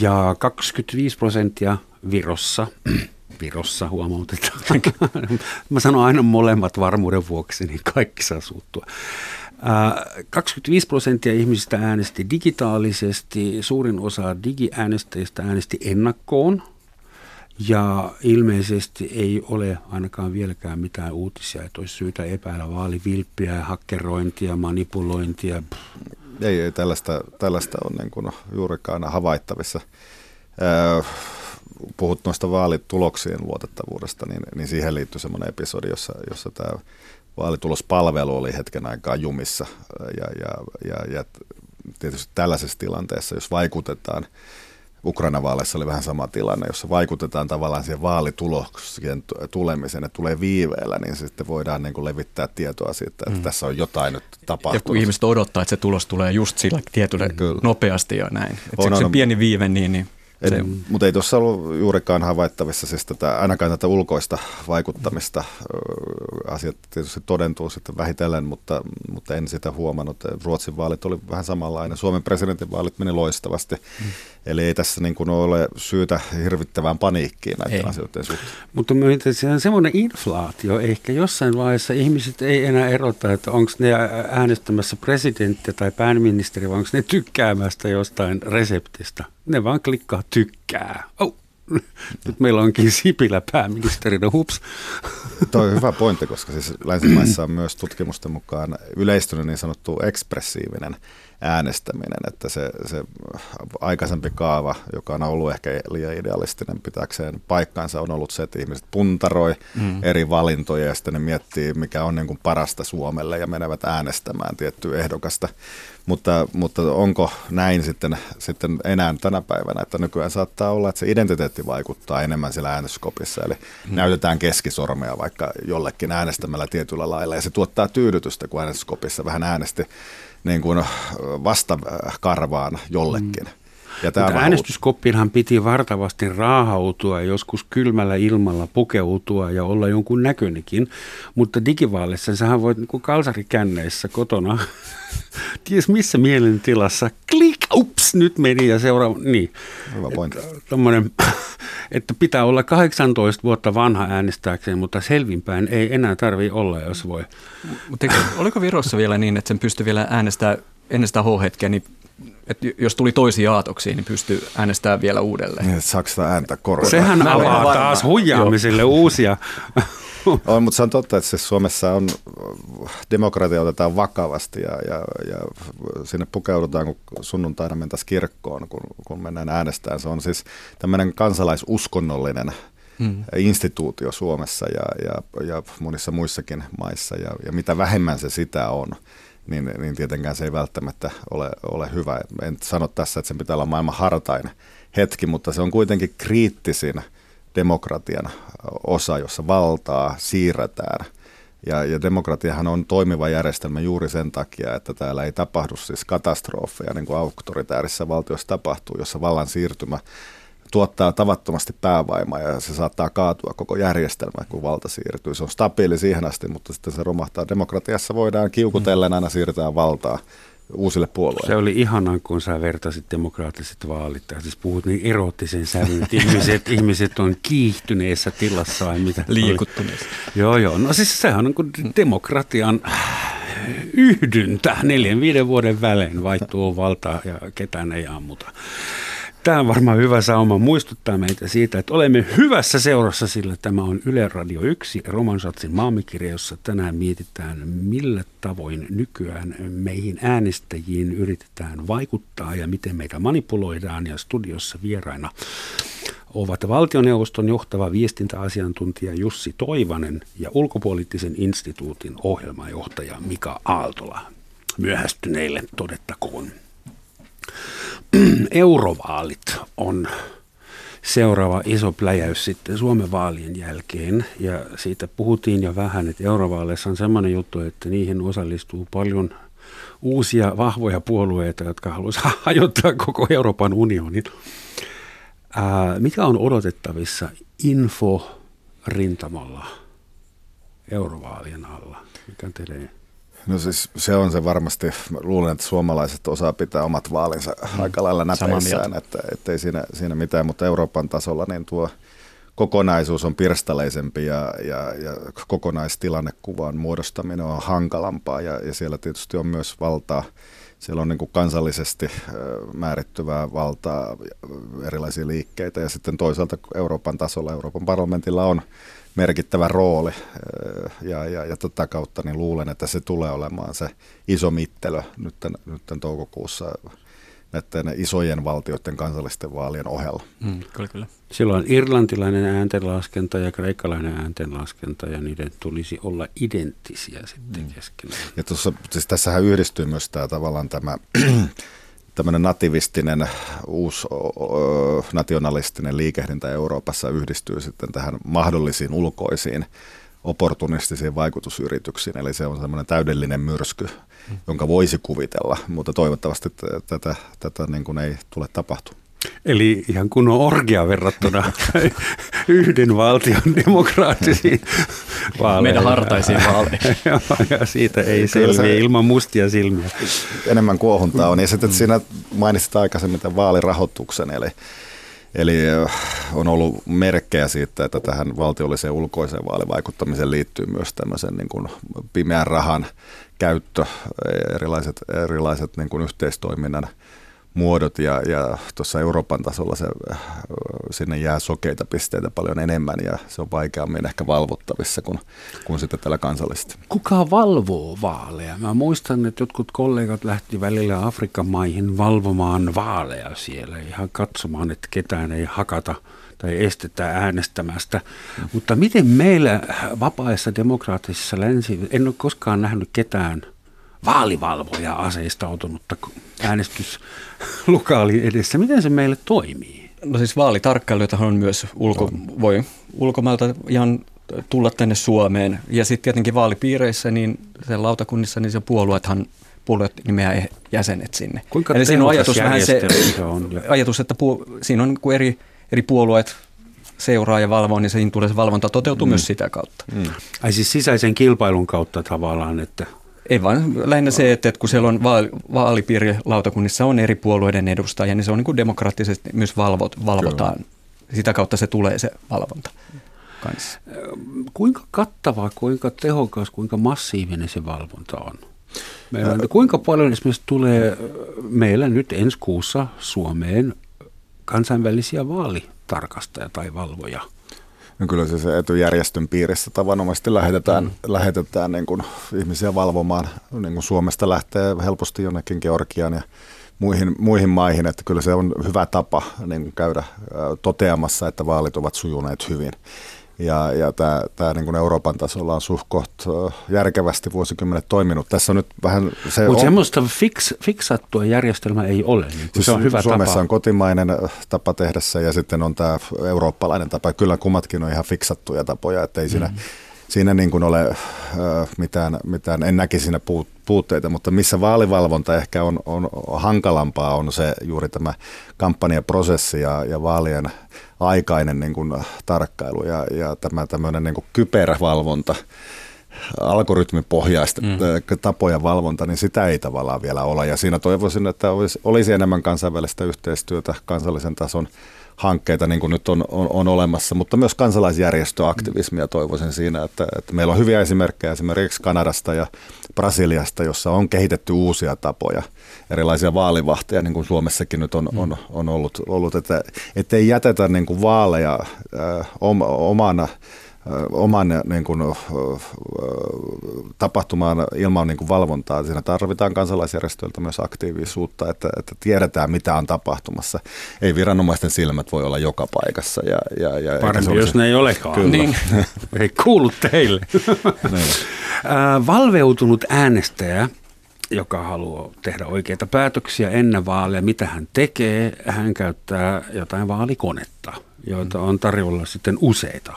ja 25 prosenttia Virossa [clears throat] Virossa huomautetaan. [laughs] [laughs] Mä sanon aina molemmat varmuuden vuoksi, niin kaikki saa suuttua. 25 prosenttia ihmisistä äänesti digitaalisesti, suurin osa digiäänestäjistä äänesti ennakkoon. Ja ilmeisesti ei ole ainakaan vieläkään mitään uutisia, että olisi syytä epäillä vaalivilppiä, hakkerointia, manipulointia. Ei, ei tällaista, tällaista on niin kuin juurikaan havaittavissa puhut noista vaalituloksien luotettavuudesta, niin, niin siihen liittyy semmoinen episodi, jossa, jossa tämä vaalitulospalvelu oli hetken aikaa jumissa. Ja, ja, ja, ja tietysti tällaisessa tilanteessa, jos vaikutetaan, Ukraina vaaleissa oli vähän sama tilanne, jossa vaikutetaan tavallaan siihen vaalituloksien tulemiseen, että tulee viiveellä, niin sitten voidaan niin kuin levittää tietoa siitä, että mm. tässä on jotain nyt tapahtunut. Ja kun ihmiset odottaa, että se tulos tulee just sillä tietyllä nopeasti ja näin. Että on, se, on, se pieni viive, niin, niin se, mutta ei tuossa ollut juurikaan havaittavissa siis tätä, ainakaan tätä ulkoista vaikuttamista. Asiat tietysti todentuu sitten vähitellen, mutta, mutta en sitä huomannut. Ruotsin vaalit oli vähän samanlainen. Suomen presidentin vaalit meni loistavasti. Mm. Eli ei tässä niin kuin ole syytä hirvittävään paniikkiin näiden ei. asioiden suhteen. Mutta se on semmoinen inflaatio. Ehkä jossain vaiheessa ihmiset ei enää erota, että onko ne äänestämässä presidenttiä tai pääministeri, vai onko ne tykkäämästä jostain reseptistä. Ne vaan klikkaa tykkää. Oh. [laughs] Nyt meillä onkin Sipilä pääministerinä, hups. [laughs] Tuo on hyvä pointti, koska siis länsimaissa on myös tutkimusten mukaan yleistynyt niin sanottu ekspressiivinen äänestäminen, että se, se aikaisempi kaava, joka on ollut ehkä liian idealistinen pitäkseen paikkaansa, on ollut se, että ihmiset puntaroi mm. eri valintoja ja sitten ne miettii, mikä on niin kuin parasta Suomelle ja menevät äänestämään tiettyä ehdokasta. Mutta, mutta onko näin sitten, sitten enää tänä päivänä, että nykyään saattaa olla, että se identiteetti vaikuttaa enemmän siellä äänestyskopissa, eli mm. näytetään keskisormea vaikka jollekin äänestämällä tietyllä lailla, ja se tuottaa tyydytystä, kun äänestyskopissa vähän äänesti niin kuin vastakarvaan jollekin. Mm. Ja tämä Mutta äänestyskoppiinhan piti vartavasti raahautua, joskus kylmällä ilmalla pukeutua ja olla jonkun näköinenkin. Mutta digivaalissa sähän voit niin kalsarikänneissä kotona, [laughs] ties missä mielentilassa, klik, ups, nyt meni ja seuraava, niin. Hyvä pointti. Että, [coughs] että pitää olla 18 vuotta vanha äänestääkseen, mutta selvinpäin ei enää tarvitse olla, jos voi. Mutta oliko Virossa vielä niin, että sen pystyi vielä äänestää ennen sitä H-hetkeä, niin että jos tuli toisia aatoksia, niin pystyy äänestämään vielä uudelleen. Niin, saako sitä ääntä korjata? Sehän Mä avaa taas huijaamiselle Joo. uusia. [laughs] on, mutta se on totta, että siis Suomessa on, demokratia otetaan vakavasti ja, ja, ja sinne pukeudutaan, kun sunnuntaina mentäisiin kirkkoon, kun, kun mennään äänestämään. Se on siis tämmöinen kansalaisuskonnollinen hmm. instituutio Suomessa ja, ja, ja monissa muissakin maissa. Ja, ja mitä vähemmän se sitä on, niin, niin tietenkään se ei välttämättä ole, ole hyvä. En sano tässä, että sen pitää olla maailman hartain hetki, mutta se on kuitenkin kriittisin demokratian osa, jossa valtaa siirretään. Ja, ja demokratiahan on toimiva järjestelmä juuri sen takia, että täällä ei tapahdu siis katastrofeja, niin kuin auktoritäärissä valtiossa tapahtuu, jossa vallan siirtymä tuottaa tavattomasti päävaimaa ja se saattaa kaatua koko järjestelmä, kun valta siirtyy. Se on stabiili siihen asti, mutta sitten se romahtaa. Demokratiassa voidaan kiukutellen aina siirtää valtaa uusille puolueille. Se oli ihanaa, kun sä vertasit demokraattiset vaalit. Siis puhut niin eroottisen sävyn, että ihmiset, [laughs] ihmiset on kiihtyneessä tilassa vai mitä? Liikuttuneessa. Joo, joo. No siis sehän on kuin demokratian yhdyntä. Neljän, viiden vuoden välein vaihtuu valtaa ja ketään ei ammuta. Tämä on varmaan hyvä sauma muistuttaa meitä siitä, että olemme hyvässä seurassa, sillä tämä on Yle Radio 1, Romansatsin maamikirja, jossa tänään mietitään, millä tavoin nykyään meihin äänestäjiin yritetään vaikuttaa ja miten meitä manipuloidaan. Ja studiossa vieraina ovat valtioneuvoston johtava viestintäasiantuntija Jussi Toivanen ja ulkopoliittisen instituutin ohjelmajohtaja Mika Aaltola. Myöhästyneille todettakoon. [clears throat] eurovaalit on seuraava iso pläjäys sitten Suomen vaalien jälkeen. Ja siitä puhuttiin jo vähän, että eurovaaleissa on sellainen juttu, että niihin osallistuu paljon uusia vahvoja puolueita, jotka haluaisivat [laughs] hajottaa koko Euroopan unionin. Ää, mikä on odotettavissa info rintamalla eurovaalien alla? Mikä teille No siis se on se varmasti, luulen, että suomalaiset osaa pitää omat vaalinsa mm. aika lailla näpeissään, että, että ei siinä, siinä mitään, mutta Euroopan tasolla niin tuo kokonaisuus on pirstaleisempi ja, ja, ja kokonaistilannekuvan muodostaminen on hankalampaa ja, ja siellä tietysti on myös valtaa, siellä on niin kuin kansallisesti määrittyvää valtaa, erilaisia liikkeitä. Ja sitten toisaalta Euroopan tasolla, Euroopan parlamentilla on merkittävä rooli ja, ja, ja tätä kautta niin luulen, että se tulee olemaan se iso mittelö nyt, nyt toukokuussa näiden isojen valtioiden kansallisten vaalien ohella. Mm, kyllä, kyllä. Silloin irlantilainen ääntenlaskenta ja kreikkalainen ääntenlaskenta ja niiden tulisi olla identtisiä sitten mm. keskenään. Ja tuossa, siis tässähän yhdistyy myös tämä tavallaan tämä [clears throat] tämmöinen nativistinen, uusi nationalistinen liikehdintä Euroopassa yhdistyy sitten tähän mahdollisiin ulkoisiin opportunistisiin vaikutusyrityksiin. Eli se on semmoinen täydellinen myrsky, jonka voisi kuvitella, mutta toivottavasti tätä, tätä niin kuin ei tule tapahtumaan. Eli ihan kunnon orgia verrattuna [laughs] yhden valtion demokraattisiin vaaleihin. Meidän hartaisiin vaaleihin. [laughs] ja siitä ei selviä ilman mustia silmiä. Enemmän kuohuntaa on. Ja sitten siinä mainitsit aikaisemmin tämän vaalirahoituksen, eli Eli on ollut merkkejä siitä, että tähän valtiolliseen ulkoiseen vaalivaikuttamiseen liittyy myös tämmöisen niin kuin pimeän rahan käyttö, erilaiset, erilaiset niin kuin yhteistoiminnan muodot ja, ja tuossa Euroopan tasolla se, äh, sinne jää sokeita pisteitä paljon enemmän ja se on vaikeammin ehkä valvottavissa kuin, kuin sitten tällä kansallisesti. Kuka valvoo vaaleja? Mä muistan, että jotkut kollegat lähti välillä Afrikan maihin valvomaan vaaleja siellä, ihan katsomaan, että ketään ei hakata tai estetä äänestämästä. Mutta miten meillä vapaissa demokraattisissa länsi, en ole koskaan nähnyt ketään – vaalivalvoja aseistautunutta äänestyslokaali edessä. Miten se meille toimii? No siis vaalitarkkailijoitahan on myös ulko, voi ulkomailta ihan tulla tänne Suomeen. Ja sitten tietenkin vaalipiireissä, niin sen lautakunnissa, niin se puolueethan puolueet nimeää jäsenet sinne. Kuinka Eli siinä on ajatus vähän se, on? [clears throat] ajatus, että pu, siinä on niin eri, eri puolueet seuraa ja valvoo, niin siinä tulee se valvonta toteutuu mm. myös sitä kautta. Mm. Ai siis sisäisen kilpailun kautta tavallaan, että... Ei vaan lähinnä se, että kun siellä on vaali, vaalipiirilautakunnissa on eri puolueiden edustajia, niin se on niin kuin demokraattisesti myös valvot, valvotaan. Kyllä. Sitä kautta se tulee se valvonta kanssa. Kuinka kattava, kuinka tehokas, kuinka massiivinen se valvonta on? Meillä, kuinka paljon esimerkiksi tulee meillä nyt ensi kuussa Suomeen kansainvälisiä vaalitarkastajia tai valvoja? No kyllä se, se etujärjestön piirissä tavanomaisesti lähetetään, mm. lähetetään niin kuin ihmisiä valvomaan. Niin kuin Suomesta lähtee helposti jonnekin Georgiaan ja muihin, muihin maihin, että kyllä se on hyvä tapa niin kuin käydä toteamassa, että vaalit ovat sujuneet hyvin. Ja, ja tämä, tämä niin kuin Euroopan tasolla on suht koht järkevästi vuosikymmenet toiminut. Tässä on nyt vähän se Mutta semmoista fix, fiksattua järjestelmää ei ole. Niin siis se on hyvä Suomessa tapa. on kotimainen tapa tehdä se ja sitten on tämä eurooppalainen tapa. Kyllä kummatkin on ihan fiksattuja tapoja, että ei siinä, mm-hmm. Siinä niin kuin ole äh, mitään, mitään, en näkisi siinä puut, puutteita, mutta missä vaalivalvonta ehkä on, on hankalampaa on se juuri tämä kampanjaprosessi ja, ja vaalien aikainen niin kuin tarkkailu ja, ja tämä tämmöinen niin kuin kybervalvonta, algoritmipohjaista mm. tapoja valvonta, niin sitä ei tavallaan vielä ole. Ja siinä toivoisin, että olisi, olisi enemmän kansainvälistä yhteistyötä kansallisen tason hankkeita, niin kuin nyt on, on, on olemassa, mutta myös kansalaisjärjestöaktivismia toivoisin siinä, että, että meillä on hyviä esimerkkejä esimerkiksi Kanadasta ja Brasiliasta, jossa on kehitetty uusia tapoja, erilaisia vaalivahteja, niin kuin Suomessakin nyt on, on, on ollut, ollut että ei jätetä niin kuin vaaleja äh, omana oman niin kuin, tapahtumaan ilman niin kuin valvontaa. Siinä tarvitaan kansalaisjärjestöiltä myös aktiivisuutta, että, että tiedetään mitä on tapahtumassa. Ei viranomaisten silmät voi olla joka paikassa. Ja, ja, ja Parempi, olisi... jos ne ei olekaan. Kyllä. Niin. [laughs] ei kuulu teille. [laughs] niin. Valveutunut äänestäjä joka haluaa tehdä oikeita päätöksiä ennen vaaleja, mitä hän tekee, hän käyttää jotain vaalikonetta, joita on tarjolla sitten useita.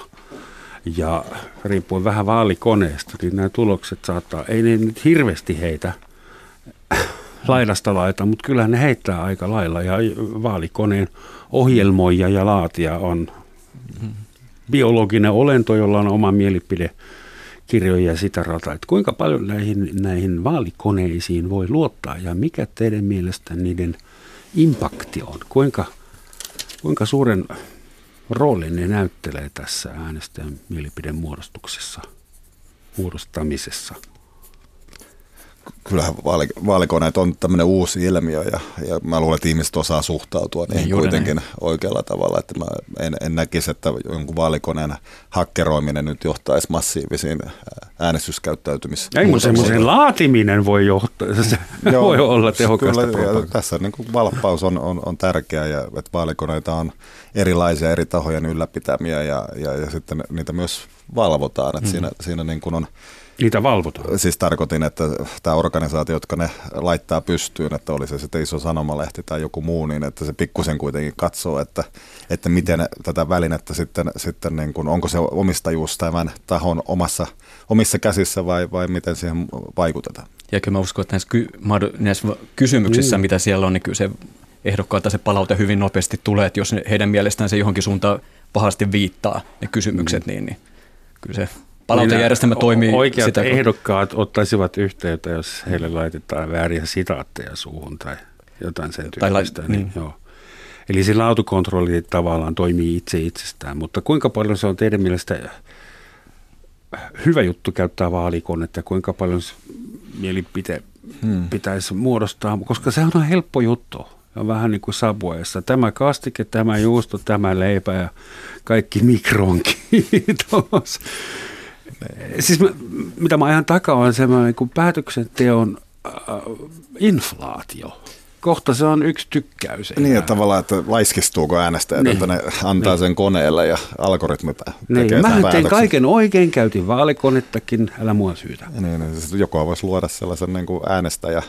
Ja riippuen vähän vaalikoneesta, niin nämä tulokset saattaa, ei ne nyt hirveästi heitä laidasta laita, mutta kyllä ne heittää aika lailla. Ja vaalikoneen ohjelmoija ja laatia on biologinen olento, jolla on oma mielipide kirjoja ja sitä rata, että kuinka paljon näihin, näihin vaalikoneisiin voi luottaa ja mikä teidän mielestä niiden impakti on? Kuinka, kuinka suuren roolin ne näyttelee tässä äänestäjän mielipidemuodostuksessa, muodostamisessa? Kyllähän vaalikoneet on tämmöinen uusi ilmiö ja, ja mä luulen, että ihmiset osaa suhtautua niin, niin kuitenkin näin. oikealla tavalla, että mä en, en näkisi, että jonkun vaalikoneen hakkeroiminen nyt johtaisi massiivisiin äänestyskäyttäytymisiin. Ei, mutta semmoisen laatiminen voi johtaa, [laughs] se Joo, voi olla tehokasta kyllä, Tässä niin kuin valppaus on, on, on tärkeää ja että vaalikoneita on erilaisia eri tahojen ylläpitämiä ja, ja, ja sitten niitä myös valvotaan, että mm. siinä, siinä niin kuin on Niitä valvotaan. Siis tarkoitin, että tämä organisaatio, jotka ne laittaa pystyyn, että oli se sitten iso sanomalehti tai joku muu, niin että se pikkusen kuitenkin katsoo, että, että miten tätä välinettä sitten, sitten niin kuin, onko se omistajuus tämän tahon omassa, omissa käsissä vai, vai miten siihen vaikutetaan. Ja kyllä mä uskon, että näissä, ky- näissä kysymyksissä, mm. mitä siellä on, niin kyllä se ehdokkaalta se palaute hyvin nopeasti tulee, että jos heidän mielestään se johonkin suuntaan pahasti viittaa ne kysymykset, mm. niin, niin kyllä se palautejärjestelmä niin toimii. Oikeat sitä, ehdokkaat ottaisivat yhteyttä, jos heille laitetaan vääriä sitaatteja suuhun tai jotain sen tyyppistä. Niin, niin. Joo. Eli se laatukontrolli tavallaan toimii itse itsestään, mutta kuinka paljon se on teidän mielestä hyvä juttu käyttää vaalikonetta ja kuinka paljon mielipite hmm. pitäisi muodostaa, koska se on helppo juttu. On vähän niin kuin sabuessa. Tämä kastike, tämä juusto, tämä leipä ja kaikki mikronkin. [laughs] Siis mä, mitä mä ajan takaa on semmoinen kuin päätöksenteon äh, inflaatio. Kohta se on yksi tykkäys. Niin, että tavallaan, että laiskistuuko äänestäjät, niin. että ne antaa niin. sen koneelle ja algoritmi niin. tekee Mä tein kaiken oikein, käytin vaalikonettakin, älä mua syytä. Niin, niin siis joko voisi luoda sellaisen niin kuin äänestäjä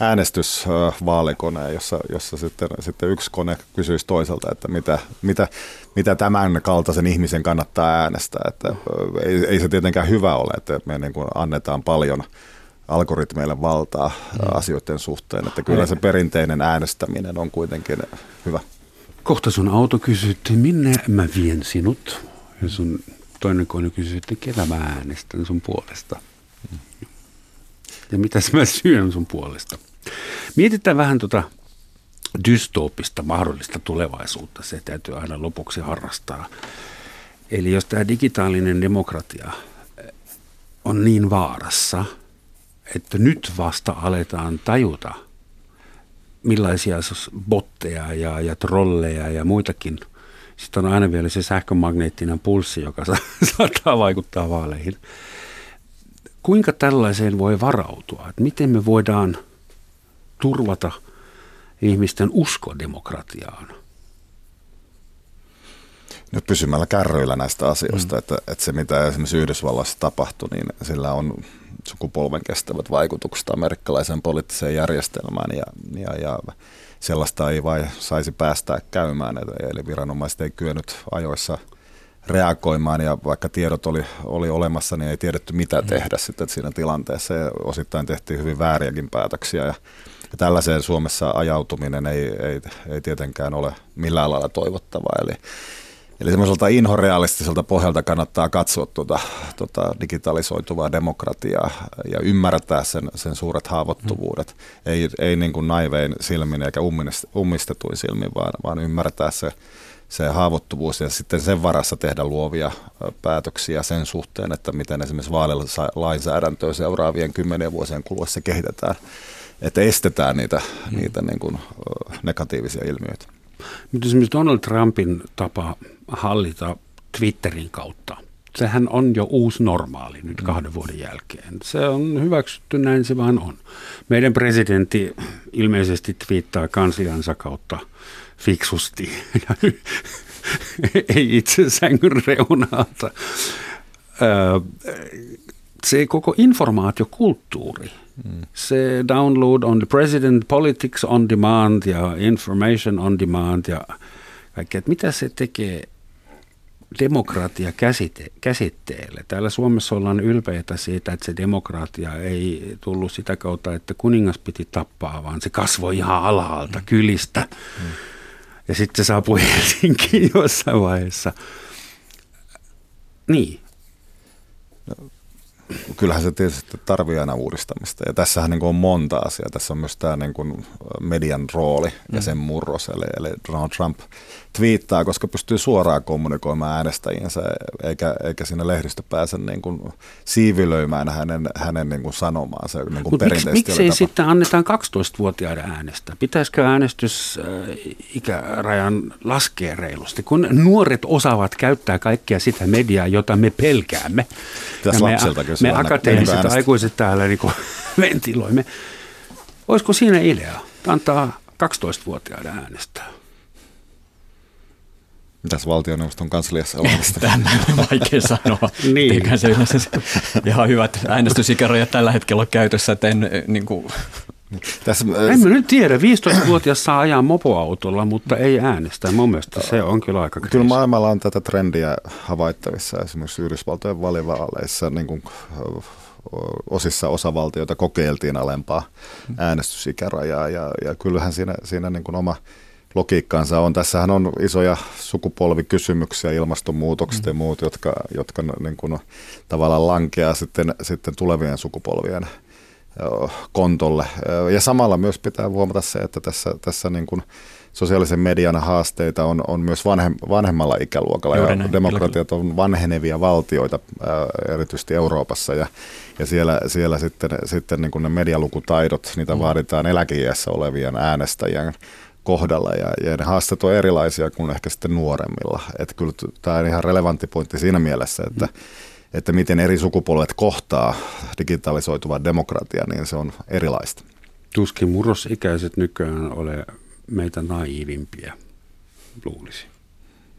äänestysvaalikoneen, jossa, jossa sitten, sitten yksi kone kysyisi toiselta, että mitä, mitä, mitä tämän kaltaisen ihmisen kannattaa äänestää. Että ei, ei se tietenkään hyvä ole, että me niin kuin annetaan paljon algoritmeille valtaa mm. asioiden suhteen. Että kyllä se perinteinen äänestäminen on kuitenkin hyvä. Kohta sun auto kysyy, että minne mä vien sinut? Ja sun toinen kone kysyy, että ketä mä äänestän sun puolesta. Ja mitäs mä syön sun puolesta. Mietitään vähän tuota dystoopista mahdollista tulevaisuutta. Se täytyy aina lopuksi harrastaa. Eli jos tämä digitaalinen demokratia on niin vaarassa, että nyt vasta aletaan tajuta, millaisia botteja ja, ja trolleja ja muitakin. Sitten on aina vielä se sähkömagneettinen pulssi, joka [laughs] saattaa vaikuttaa vaaleihin. Kuinka tällaiseen voi varautua? Että miten me voidaan turvata ihmisten usko demokratiaan? nyt pysymällä kärryillä näistä asioista, mm. että, että se mitä esimerkiksi Yhdysvalloissa tapahtui, niin sillä on sukupolven kestävät vaikutukset amerikkalaiseen poliittiseen järjestelmään ja, ja, ja sellaista ei vai saisi päästää käymään, eli viranomaiset ei kyennyt ajoissa reagoimaan ja vaikka tiedot oli, oli olemassa, niin ei tiedetty mitä mm. tehdä sitten siinä tilanteessa ja osittain tehtiin hyvin vääriäkin päätöksiä ja, ja tällaiseen Suomessa ajautuminen ei, ei, ei tietenkään ole millään lailla toivottavaa, eli Eli semmoiselta inhorealistiselta pohjalta kannattaa katsoa tuota, tuota digitalisoituvaa demokratiaa ja ymmärtää sen, sen suuret haavoittuvuudet. Mm. Ei, ei niin kuin naivein silmin eikä ummistetuin silmin, vaan, vaan ymmärtää se, se haavoittuvuus ja sitten sen varassa tehdä luovia päätöksiä sen suhteen, että miten esimerkiksi vaalilainsäädäntöä seuraavien kymmenen vuosien kuluessa kehitetään, että estetään niitä, mm. niitä niin kuin negatiivisia ilmiöitä. Mutta esimerkiksi Donald Trumpin tapa hallita Twitterin kautta, sehän on jo uusi normaali nyt mm. kahden vuoden jälkeen. Se on hyväksytty, näin se vaan on. Meidän presidentti ilmeisesti twiittaa kansliansa kautta fiksusti [laughs] ei itse sängyn reunalta. Se koko informaatiokulttuuri, se download on the president, politics on demand ja information on demand ja kaikkea, että mitä se tekee demokratia käsite, käsitteelle. Täällä Suomessa ollaan ylpeitä siitä, että se demokratia ei tullut sitä kautta, että kuningas piti tappaa, vaan se kasvoi ihan alhaalta mm. kylistä. Mm. Ja sitten se saapui [laughs] Helsinkiin jossain vaiheessa. Niin. Kyllähän se tietysti tarvii aina uudistamista. Ja tässähän niin on monta asiaa. Tässä on myös tämä niin kuin median rooli ja mm. sen murros. Eli, eli Donald Trump twiittaa, koska pystyy suoraan kommunikoimaan äänestäjiensä, eikä, eikä siinä lehdistö pääse niin kuin siivilöimään hänen, hänen niin kuin sanomaansa. Niin kuin miksi, miksi ei sitten annetaan 12-vuotiaiden äänestä? Pitäisikö äänestysikärajan laskea reilusti, kun nuoret osaavat käyttää kaikkea sitä mediaa, jota me pelkäämme. Pitäisi me, me akateemiset aikuiset täällä niin [laughs] ventiloimme. Olisiko siinä idea antaa 12-vuotiaiden äänestää? Mitäs valtioneuvoston kansliassa on [laughs] Tämä on vaikea sanoa. [laughs] niin. Eikä se yleensä ihan hyvät äänestysikärajat tällä hetkellä ole käytössä, että en niin kuin... Tässä, en mä nyt tiedä. 15-vuotias saa ajaa mopoautolla, mutta ei äänestä. Mun mielestä se on kyllä aika kriisi. Kyllä maailmalla on tätä trendiä havaittavissa. Esimerkiksi Yhdysvaltojen valivaaleissa niin kuin, osissa osavaltioita kokeiltiin alempaa äänestysikärajaa. Ja, ja kyllähän siinä, siinä niin kuin oma logiikkaansa on. Tässähän on isoja sukupolvikysymyksiä, ilmastonmuutokset mm. ja muut, jotka, jotka niin kuin tavallaan lankeaa sitten, sitten tulevien sukupolvien kontolle. Ja samalla myös pitää huomata se, että tässä, tässä niin kuin sosiaalisen median haasteita on, on myös vanhem, vanhemmalla ikäluokalla. Juuri ja demokratiat on vanhenevia valtioita, erityisesti Euroopassa, ja, ja siellä, siellä sitten, sitten niin kuin ne medialukutaidot, niitä mm. vaaditaan eläkeiässä olevien äänestäjien kohdalla ja, ja ne haasteet on erilaisia kuin ehkä sitten nuoremmilla. Että kyllä tämä on ihan relevantti pointti siinä mielessä, että, mm. Että miten eri sukupolvet kohtaa digitalisoituva demokratia, niin se on erilaista. Tuskin murrosikäiset nykyään ole meitä naiivimpia, luulisi.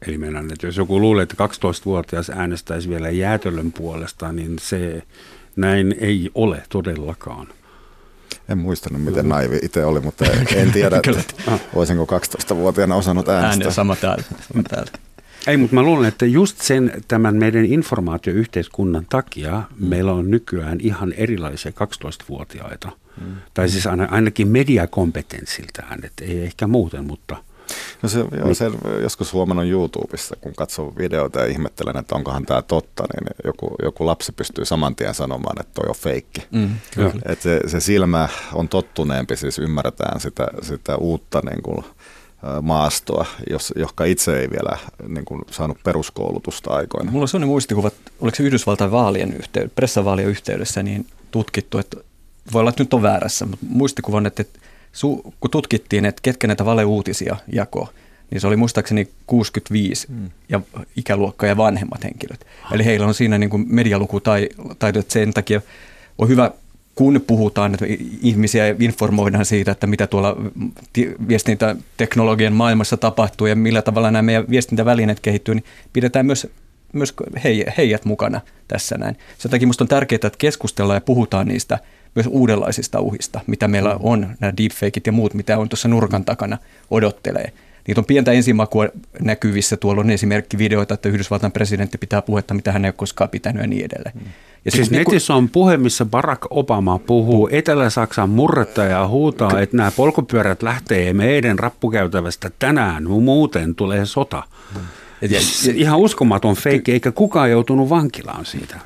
Eli meidän, että jos joku luulee, että 12-vuotias äänestäisi vielä jäätölön puolesta, niin se näin ei ole todellakaan. En muistanut, miten naivi itse oli, mutta en [laughs] tiedä, että voisinko 12-vuotiaana osannut äänestää. Ääni sama täällä. Sama täällä. Ei, mutta mä luulen, että just sen tämän meidän informaatioyhteiskunnan takia mm. meillä on nykyään ihan erilaisia 12-vuotiaita. Mm. Tai siis ainakin mediakompetenssiltään, että ei ehkä muuten, mutta – No se, joo, se joskus huomannut YouTubessa, kun katsoo videoita ja ihmettelen, että onkohan tämä totta, niin joku, joku lapsi pystyy saman tien sanomaan, että toi on feikki. Mm, että se, se silmä on tottuneempi, siis ymmärretään sitä, sitä uutta niin kuin, maastoa, jos, johka itse ei vielä niin kuin, saanut peruskoulutusta aikoina. Mulla on sellainen muistikuva, että oliko se Yhdysvaltain vaalien yhteydessä, pressavaalien yhteydessä niin tutkittu, että voi olla, että nyt on väärässä, mutta muistikuvan, että su, kun tutkittiin, että ketkä näitä valeuutisia jakoo, niin se oli muistaakseni 65 mm. ja ikäluokka ja vanhemmat henkilöt. Ah. Eli heillä on siinä niin kuin medialukutaito, että sen takia on hyvä, kun puhutaan, että ihmisiä informoidaan siitä, että mitä tuolla viestintäteknologian maailmassa tapahtuu ja millä tavalla nämä meidän viestintävälineet kehittyy, niin pidetään myös, myös heijät mukana tässä näin. Sen takia minusta on tärkeää, että keskustellaan ja puhutaan niistä – myös uudenlaisista uhista, mitä meillä on, nämä deepfakeit ja muut, mitä on tuossa nurkan takana odottelee. Niitä on pientä ensimakua näkyvissä. Tuolla on esimerkki videoita, että Yhdysvaltain presidentti pitää puhetta, mitä hän ei ole koskaan pitänyt ja niin edelleen. Mm. Ja siis niin netissä on puhe, missä Barack Obama puhuu Etelä-Saksan murretta ja huutaa, että nämä polkupyörät lähtee meidän rappukäytävästä tänään, muuten tulee sota. Mm. Ja, ja, Ihan uskomaton feikki, eikä kukaan joutunut vankilaan siitä.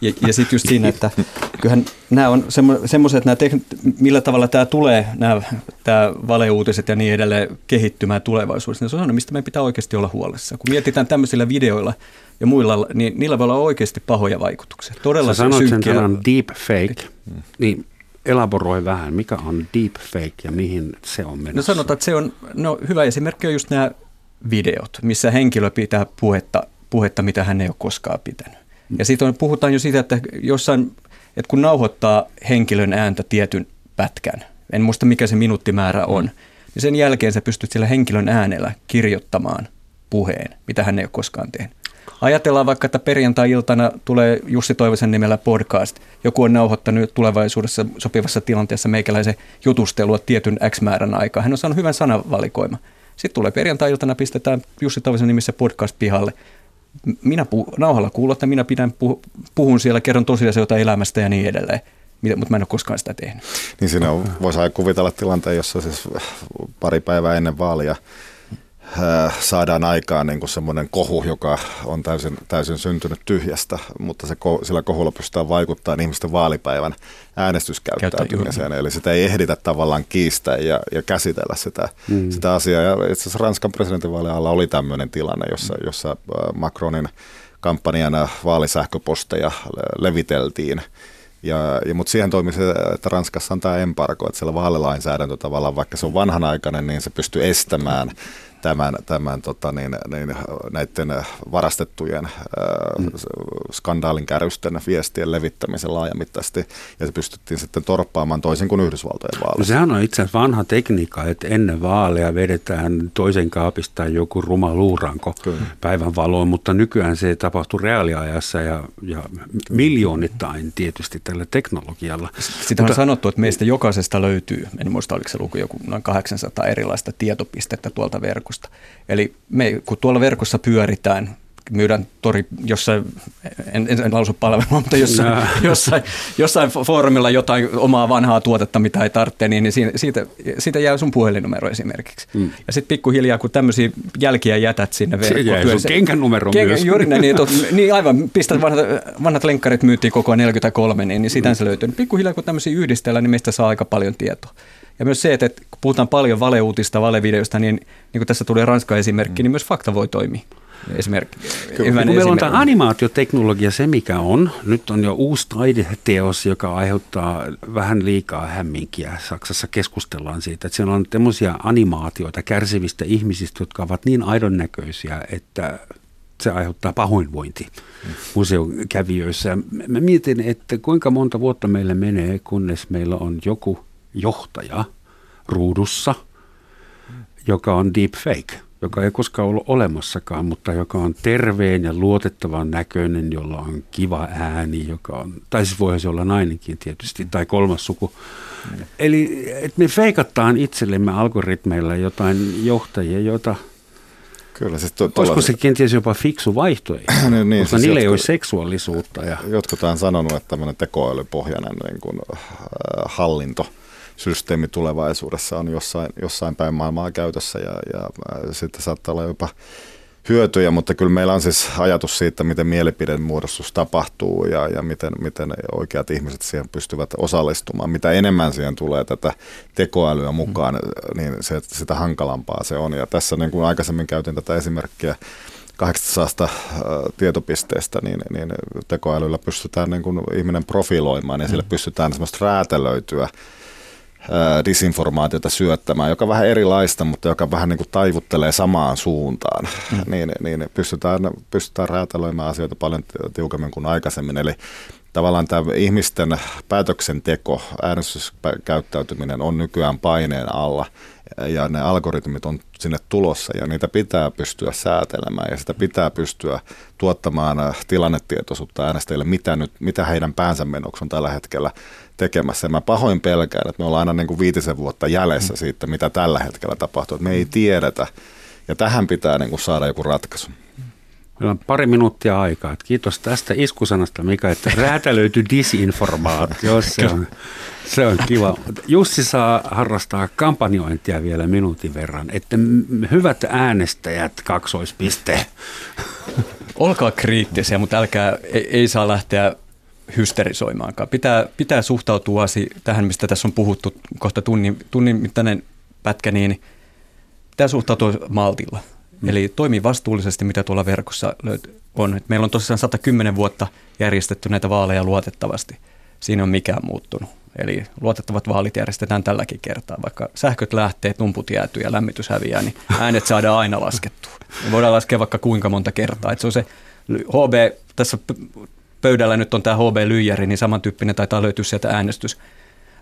Ja, ja sitten just siinä, että kyllähän nämä on semmoiset, että nämä tekn- millä tavalla tämä tulee, nämä, tämä valeuutiset ja niin edelleen kehittymään tulevaisuudessa, niin se on mistä meidän pitää oikeasti olla huolessa. Kun mietitään tämmöisillä videoilla ja muilla, niin niillä voi olla oikeasti pahoja vaikutuksia. Todella Sä sanoit sen sanan deep fake, niin elaboroi vähän, mikä on deep fake ja mihin se on menossa? No sanotaan, että se on, no hyvä esimerkki on just nämä videot, missä henkilö pitää puhetta, puhetta mitä hän ei ole koskaan pitänyt. Ja sitten puhutaan jo siitä, että jossain, että kun nauhoittaa henkilön ääntä tietyn pätkän, en muista mikä se minuuttimäärä on, mm. niin sen jälkeen sä pystyt sillä henkilön äänellä kirjoittamaan puheen, mitä hän ei ole koskaan tehnyt. Ajatellaan vaikka, että perjantai-iltana tulee Jussi Toivosen nimellä podcast. Joku on nauhoittanut tulevaisuudessa sopivassa tilanteessa meikäläisen jutustelua tietyn X määrän aikaa. Hän on saanut hyvän sanavalikoima. Sitten tulee perjantai-iltana, pistetään Jussi Toivosen nimissä podcast pihalle minä puh- nauhalla kuulla, että minä pidän puh- puhun siellä, kerron tosiasioita elämästä ja niin edelleen. Mutta mä en ole koskaan sitä tehnyt. Niin siinä on, voisi kuvitella tilanteen, jossa siis pari päivää ennen vaalia saadaan aikaan niin kuin semmoinen kohu, joka on täysin, täysin syntynyt tyhjästä, mutta se, sillä kohulla pystytään vaikuttamaan ihmisten vaalipäivän äänestyskäyttäytymiseen. Eli sitä ei ehditä tavallaan kiistää ja, ja käsitellä sitä, mm. sitä asiaa. Ja itse asiassa Ranskan presidentinvaalien alla oli tämmöinen tilanne, jossa, jossa äh, Macronin kampanjana vaalisähköposteja leviteltiin. Ja, ja, mutta siihen toimii se, että Ranskassa on tämä embargo, että siellä vaalilainsäädäntö tavallaan, vaikka se on vanhanaikainen, niin se pystyy estämään tämän, tämän tota niin, niin, näiden varastettujen mm. skandaalin kärysten viestien levittämisen laajamittaisesti, ja se pystyttiin sitten torppaamaan toisin kuin Yhdysvaltojen vaaleissa. No sehän on itse asiassa vanha tekniikka, että ennen vaaleja vedetään toisen kaapista joku ruma luuranko Kyllä. päivän valoon, mutta nykyään se tapahtuu reaaliajassa ja, ja miljoonittain tietysti tällä teknologialla. Sitä on sanottu, että meistä jokaisesta löytyy, en muista oliko se luku joku noin 800 erilaista tietopistettä tuolta verkosta, verkosta. Eli me, kun tuolla verkossa pyöritään, myydään tori jossain, en, en, en lausu palvelua, mutta jossain, no. [laughs] jossain, jossain foorumilla jotain omaa vanhaa tuotetta, mitä ei tarvitse, niin, niin siitä, siitä, siitä jää sun puhelinnumero esimerkiksi. Mm. Ja sitten pikkuhiljaa, kun tämmöisiä jälkiä jätät sinne verkkoon. Se jää sun kenkänumero ken, myös. Juuri näin, niin, tot, [laughs] niin aivan, pistät vanhat, vanhat lenkkarit myytiin koko 43, niin, niin siitä mm. se löytyy. Pikkuhiljaa, kun tämmöisiä yhdistellään, niin meistä saa aika paljon tietoa. Ja myös se, että, että kun puhutaan paljon valeuutista, valevideoista, niin, niin kuin tässä tulee Ranskan esimerkki, mm. niin myös fakta voi toimia. Esimerkki, Kyllä, kun meillä on tämä animaatioteknologia se, mikä on. Nyt on jo uusi taideteos, joka aiheuttaa vähän liikaa hämminkiä. Saksassa keskustellaan siitä, että siellä on tämmöisiä animaatioita kärsivistä ihmisistä, jotka ovat niin aidon näköisiä, että se aiheuttaa pahoinvointi mm. museokävijöissä. Mä mietin, että kuinka monta vuotta meillä menee, kunnes meillä on joku – johtaja ruudussa, joka on deepfake, joka ei koskaan ollut olemassakaan, mutta joka on terveen ja luotettavan näköinen, jolla on kiva ääni, joka on, tai siis voisi olla nainenkin tietysti, tai kolmas suku. Mm. Eli että me feikataan itsellemme algoritmeilla jotain johtajia, joita Kyllä, siis to, Olisiko se kenties jopa fiksu vaihtoehto, niin, [clears throat] niin, koska siis niillä jotkut, ei ole seksuaalisuutta. Ja... Jotkut on sanonut, että tämmöinen tekoälypohjainen niin kuin, äh, hallinto systeemi tulevaisuudessa on jossain, jossain päin maailmaa käytössä ja, ja äh, sitten saattaa olla jopa hyötyjä, mutta kyllä meillä on siis ajatus siitä, miten mielipidemuodostus tapahtuu ja, ja miten, miten oikeat ihmiset siihen pystyvät osallistumaan. Mitä enemmän siihen tulee tätä tekoälyä mukaan, mm. niin se, sitä hankalampaa se on. Ja tässä niin kuin aikaisemmin käytin tätä esimerkkiä 800 äh, tietopisteestä, niin, niin tekoälyllä pystytään niin kuin ihminen profiloimaan ja sille mm. pystytään semmoista räätälöityä disinformaatiota syöttämään, joka on vähän erilaista, mutta joka vähän niin kuin taivuttelee samaan suuntaan, mm. niin, niin pystytään, pystytään räätälöimään asioita paljon tiukemmin kuin aikaisemmin. Eli tavallaan tämä ihmisten päätöksenteko, äänestyskäyttäytyminen on nykyään paineen alla ja ne algoritmit on sinne tulossa ja niitä pitää pystyä säätelemään ja sitä pitää pystyä tuottamaan tilannetietoisuutta äänestäjille, mitä, nyt, mitä heidän päänsä menoksi on tällä hetkellä tekemässä. Ja mä pahoin pelkään, että me ollaan aina niin kuin viitisen vuotta jäljessä siitä, mitä tällä hetkellä tapahtuu. Että me ei tiedetä ja tähän pitää niin kuin saada joku ratkaisu. Meillä on pari minuuttia aikaa. Kiitos tästä iskusanasta, Mika, että räätälöity disinformaatio. Se on, se on kiva. Jussi saa harrastaa kampanjointia vielä minuutin verran, että hyvät äänestäjät, kaksoispiste. Olkaa kriittisiä, mutta älkää, ei, ei saa lähteä hysterisoimaankaan. Pitää, pitää suhtautua tähän, mistä tässä on puhuttu kohta tunnin, tunnin mittainen pätkä, niin pitää suhtautua maltilla. Mm. Eli toimii vastuullisesti, mitä tuolla verkossa on. Et meillä on tosiaan 110 vuotta järjestetty näitä vaaleja luotettavasti. Siinä on mikään muuttunut. Eli luotettavat vaalit järjestetään tälläkin kertaa. Vaikka sähköt lähtee, tumput jäätyy ja lämmitys häviää, niin äänet saadaan aina laskettua. Me voidaan laskea vaikka kuinka monta kertaa. Et se on se HB, tässä pöydällä nyt on tämä HB-lyijäri, niin samantyyppinen taitaa löytyä sieltä äänestys,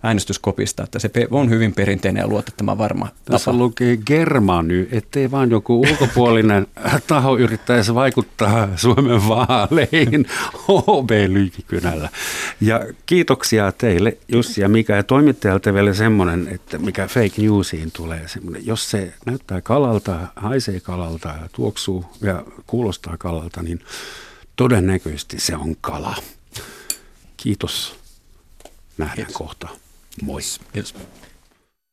äänestyskopista, että se on hyvin perinteinen ja luotettava varma Tässä tapa. lukee Germany, ettei vaan joku ulkopuolinen [laughs] taho yrittäisi vaikuttaa Suomen vaaleihin [laughs] HB-lyijikynällä. Ja kiitoksia teille Jussi ja Mika ja toimittajalta vielä semmoinen, että mikä fake newsiin tulee. Semmoinen, jos se näyttää kalalta, haisee kalalta ja tuoksuu ja kuulostaa kalalta, niin todennäköisesti se on kala. Kiitos. Nähdään Kiitos. kohta. Moi. Kiitos.